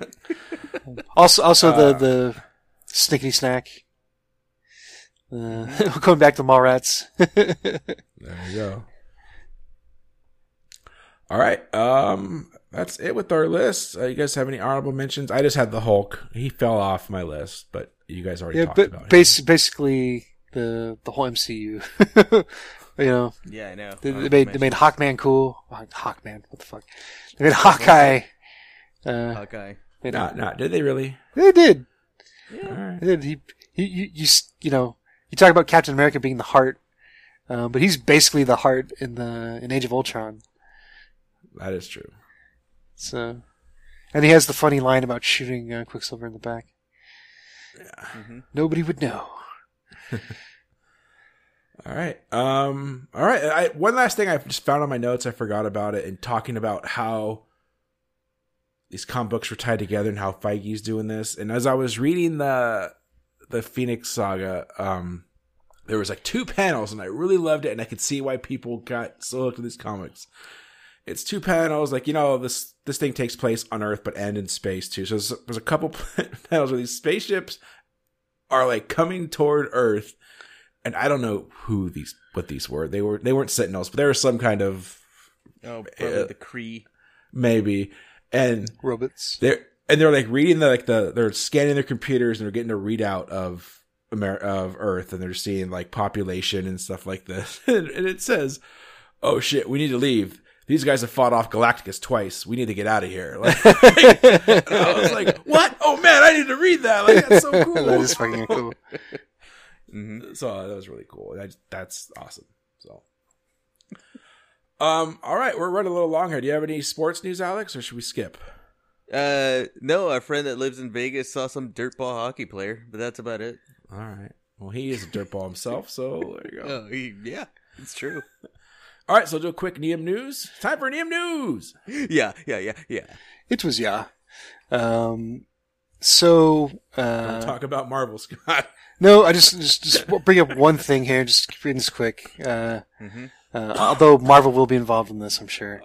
also also the the snickety snack. Uh, [laughs] going back to Mallrats. [laughs] there you go. All right. Um, that's it with our list. Uh, you guys have any honorable mentions? I just had the Hulk. He fell off my list, but you guys already yeah, talked but about him. basically the the whole MCU. [laughs] you know, Yeah, I know. They, they made they made Hawkman cool. Hawk- Hawkman, what the fuck? They made Hawkeye. Uh, Hawkeye. made Not, not. Did they really? They did. All right. They did. He, he, you, you, you know, you talk about Captain America being the heart, uh, but he's basically the heart in the in Age of Ultron. That is true. So, and he has the funny line about shooting uh, Quicksilver in the back. Nobody would know. [laughs] All right. Um. All right. I, one last thing I just found on my notes. I forgot about it. And talking about how these comic books were tied together and how Feige's doing this. And as I was reading the the Phoenix Saga, um, there was like two panels, and I really loved it, and I could see why people got so hooked to these comics. It's two panels, like you know, this this thing takes place on Earth, but and in space too. So there's, there's a couple [laughs] panels where these spaceships are like coming toward Earth, and I don't know who these what these were. They were they weren't Sentinels, but they were some kind of Oh, probably Uh, the Kree. maybe. And Robots. they're and they're like reading the like the they're scanning their computers and they're getting a readout of Amer- of Earth and they're seeing like population and stuff like this. [laughs] and, and it says, "Oh shit, we need to leave." These guys have fought off Galacticus twice. We need to get out of here. [laughs] Like, [laughs] and I was like, "What? Oh man, I need to read that. Like, that's so cool." that is fucking cool. So that was really cool. That, that's awesome. So, um, all right, we're running a little long here. Do you have any sports news, Alex, or should we skip? Uh, no, our friend that lives in Vegas saw some dirtball hockey player, but that's about it. All right. Well, he is a dirtball himself, so there you go. [laughs] Oh, he, yeah, it's true. [laughs] All right, so do a quick Neum news. Time for Neum news. [laughs] yeah, yeah, yeah, yeah. It was yeah. Um, so Don't uh, talk about Marvel, Scott. no, I just just just bring up one thing here. Just reading this quick. Uh, Mhm. Uh, although Marvel will be involved in this, I'm sure.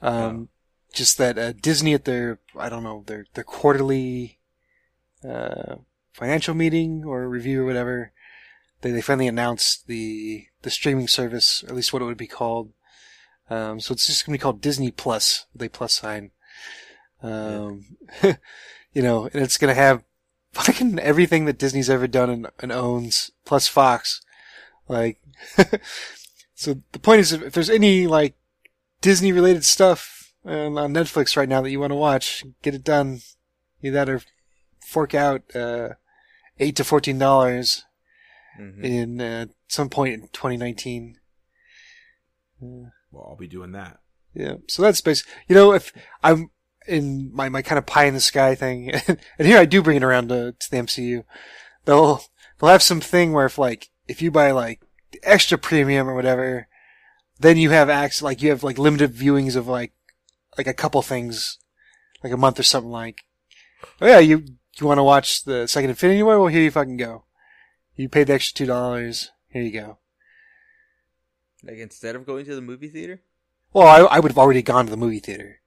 Um, just that uh, Disney at their I don't know their their quarterly uh, financial meeting or review or whatever, they they finally announced the the streaming service, or at least what it would be called. Um, so it's just gonna be called Disney Plus. They plus sign. Um, [laughs] you know, and it's gonna have [laughs] fucking everything that Disney's ever done and, and owns, plus Fox. Like, [laughs] so the point is, if there's any like Disney related stuff on Netflix right now that you want to watch, get it done. Either that or fork out uh, eight to fourteen dollars Mhm. in uh, some point in 2019. Well, I'll be doing that. Yeah, so that's basic. You know, if I'm in my, my kind of pie in the sky thing, [laughs] and here I do bring it around to, to the MCU, they'll they'll have some thing where if like if you buy like extra premium or whatever, then you have access like you have like limited viewings of like like a couple things, like a month or something like. Oh yeah, you you want to watch the second Infinity War? Well, here you fucking go. You paid the extra two dollars. Here you go. Like instead of going to the movie theater? Well, I, I would have already gone to the movie theater.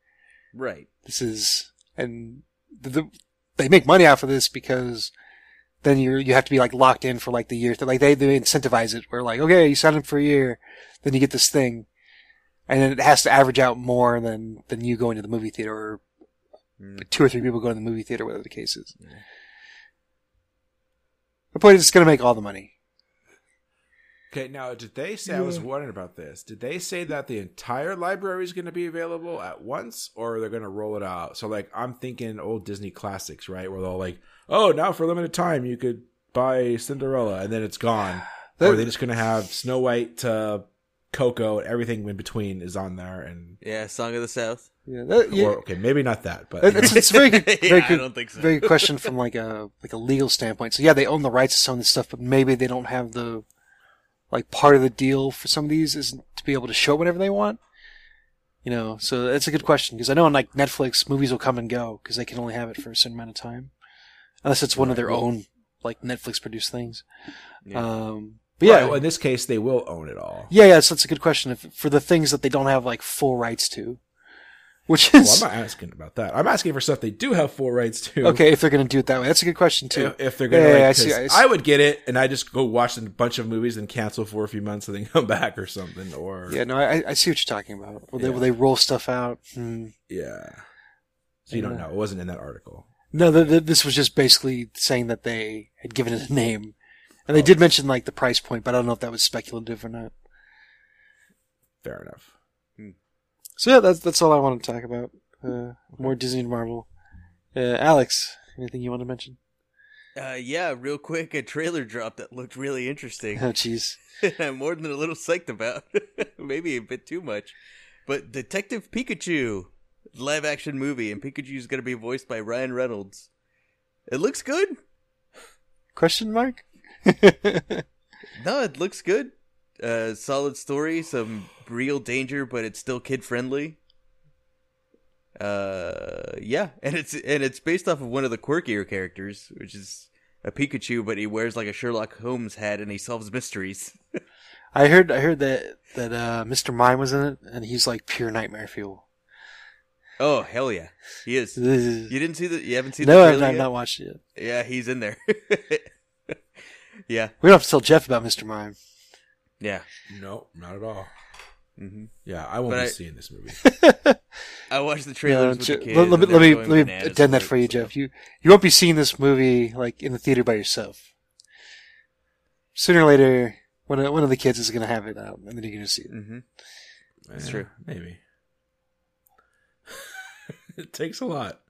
Right. This is, and the, the, they make money off of this because then you you have to be like locked in for like the year. Like they, they incentivize it where like, okay, you sign up for a year, then you get this thing. And then it has to average out more than, than you going to the movie theater or Mm. two or three people going to the movie theater, whatever the case is. The point is it's going to make all the money. Okay, now did they say? I was wondering about this. Did they say that the entire library is going to be available at once, or they're going to roll it out? So, like, I'm thinking old Disney classics, right? Where they'll like, oh, now for a limited time you could buy Cinderella, and then it's gone. [sighs] or are they just going to have Snow White to Coco, and everything in between is on there, and Yeah, Song of the South. Yeah, that, yeah. or okay, maybe not that, but It's, it's very [laughs] good, Yeah, very I don't think so. very good question from like a like a legal standpoint. So yeah, they own the rights to some of this stuff, but maybe they don't have the like part of the deal for some of these is to be able to show whatever they want. You know, so that's a good question because I know on like Netflix, movies will come and go because they can only have it for a certain amount of time, unless it's one of their own like Netflix produced things. Yeah. Um, but yeah, yeah, in this case they will own it all. yeah, yeah. So that's a good question if, for the things that they don't have like full rights to, which Well, is I'm not asking about that. I'm asking for stuff they do have full rights to. okay if they're going to do it that way. That's a good question too. If, if they're gonna, Yeah, like, yeah, I see, I I, would get it, and I just go watch a bunch of movies and cancel for a few months and then [laughs] come back or something. Or Yeah, no, I, I see what you're talking about. Will they, will they roll stuff out? Hmm. yeah. So you don't know. It wasn't in that article. No, the, the, this was just basically saying that they had given it a name. And they did mention, like, the price point, but I don't know if that was speculative or not. Fair enough. So yeah, that's, that's all I want to talk about. Uh, more Disney and Marvel. Uh, Alex, anything you want to mention? Uh, yeah, real quick, a trailer drop that looked really interesting. Oh, jeez. [laughs] I'm more than a little psyched about. [laughs] Maybe a bit too much. But Detective Pikachu, live action movie, and Pikachu's going to be voiced by Ryan Reynolds. It looks good. Question mark? [laughs] No, it looks good. Uh, solid story, some real danger, but it's still kid friendly. Uh, yeah, [laughs] and it's and it's based off of one of the quirkier characters, which is a Pikachu, but he wears like a Sherlock Holmes hat and he solves mysteries. [laughs] I heard, I heard that, that, uh, Mr. Mime was in it, and he's like pure nightmare fuel. Oh hell yeah, he is. You didn't see the? You haven't seen I've, the I've not watched it yet. Yeah, he's in there. Yeah, We don't have to tell Jeff about Mr. Mime. yeah. No, not at all. hmm Yeah, I won't But be I- seeing this movie. [laughs] I watched the No, trailers with the kids. let, let me and let me going let me bananas attend that with for you, so- Jeff. You you won't be seeing this movie like in the theater by yourself. Sooner or later, one of one of the kids is going to have it out, and then you're going to see it. Mhm. That's true. Maybe. [laughs] it takes a lot.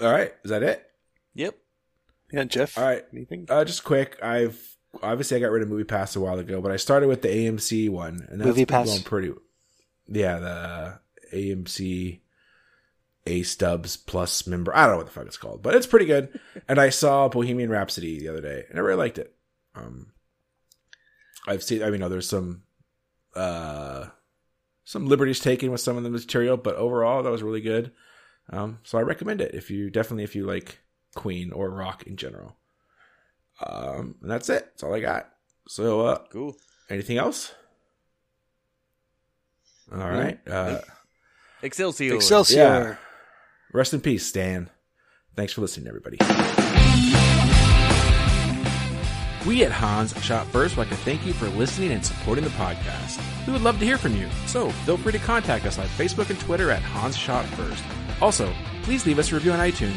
All right, is that it? Yep. Yeah, Jeff. All right. Anything? Uh, just quick. I've obviously I got rid of Movie Pass a while ago, but I started with the AMC one, and that's Movie Pass? going pretty. Yeah, the AMC A Stubs Plus member. I don't know what the fuck it's called, but it's pretty good. [laughs] and I saw Bohemian Rhapsody the other day, and I really liked it. Um, I've seen. I mean, no, there's some uh some liberties taken with some of the material, but overall that was really good. Um, so I recommend it if you definitely if you like Queen or rock in general. Um, and that's it. That's all I got. So, uh, Cool. anything else? All right. Uh, Excelsior. Excelsior. yeah. Rest in peace, Stan. Thanks for listening, everybody. We at Han Shot First would like to thank you for listening and supporting the podcast. We would love to hear from you, so feel free to contact us on Facebook and Twitter at Han Shot First. Also, please leave us a review on iTunes.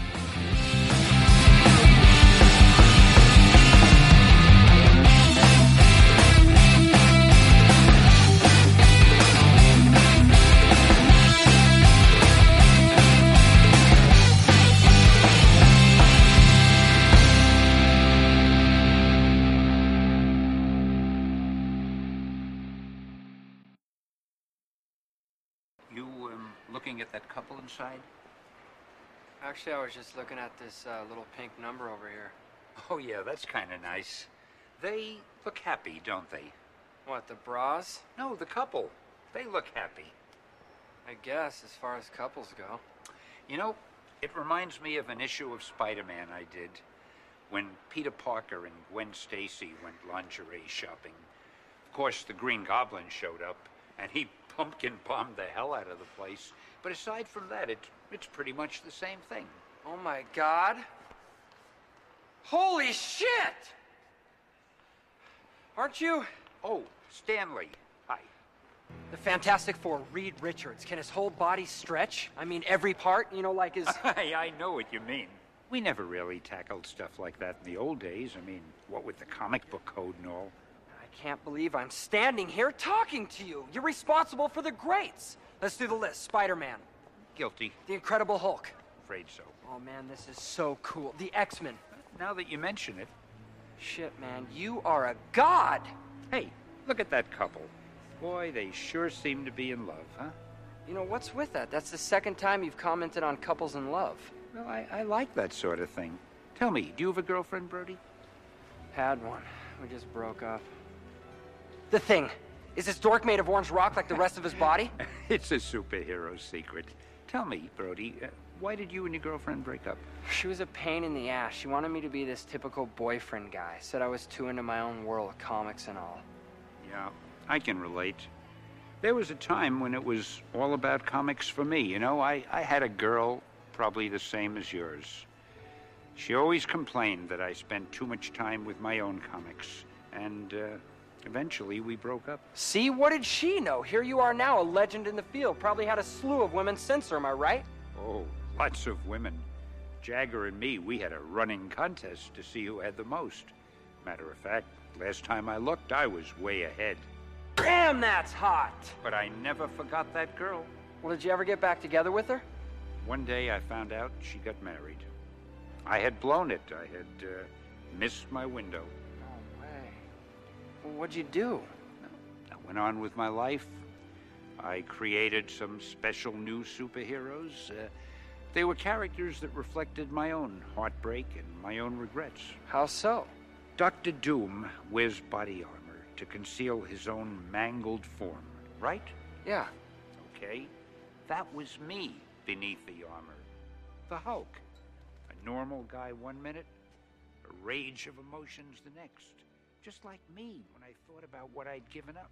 Couple inside? Actually, I was just looking at this uh, little pink number over here. Oh yeah, that's kind of nice. They look happy, don't they? What, the bras? No, the couple. They look happy. I guess, as far as couples go. You know, it reminds me of an issue of Spider-Man I did when Peter Parker and Gwen Stacy went lingerie shopping. Of course, the Green Goblin showed up, and he [laughs] pumpkin bombed the hell out of the place. But aside from that, it's it's pretty much the same thing. Oh my god. Holy shit! Aren't you Oh, Stanley. Hi. the Fantastic Four, Reed Richards? Can his whole body stretch? I mean, every part, you know, like his. [laughs] I, I know what you mean. We never really tackled stuff like that in the old days. I mean, what with the comic book code and all. Can't believe I'm standing here talking to you. You're responsible for the greats. Let's do the list Spider Man, Guilty. The Incredible Hulk. Afraid so. Oh man, this is so cool. The X Men. Now that you mention it, Shit, man, you are a god! hey, look at that couple. Boy, they sure seem to be in love, huh? You know, what's with that? That's the second time you've commented on couples in love. Well, I, I like that sort of thing. Tell me, do you have a girlfriend, Brodie? Had one. We just broke up. The thing. Is this dork made of orange rock like the rest of his body? [laughs] it's a superhero secret. Tell me, Brodie, uh, why did you and your girlfriend break up? She was a pain in the ass. She wanted me to be this typical boyfriend guy. Said I was too into my own world, comics and all. Yeah, I can relate. There was a time when it was all about comics for me, you know? I, I had a girl probably the same as yours. She always complained that I spent too much time with my own comics, and uh, eventually we broke up. See, what did she know? Here you are now, a legend in the field. Probably had a slew of women since her, am I right? Oh, lots of women. Jagger and me, we had a running contest to see who had the most. Matter of fact, last time I looked, I was way ahead. Damn, that's hot! But I never forgot that girl. Well, did you ever get back together with her? One day I found out she got married. I had blown it. I had uh, missed my window. No way. Well, what'd you do? I went on with my life. I created some special new superheroes. Uh, they were characters that reflected my own heartbreak and my own regrets. How so? Doctor Doom wears body armor to conceal his own mangled form, right? Yeah. Okay? That was me beneath the armor. The Hulk. A normal guy one minute, a rage of emotions the next. Just like me when I thought about what I'd given up.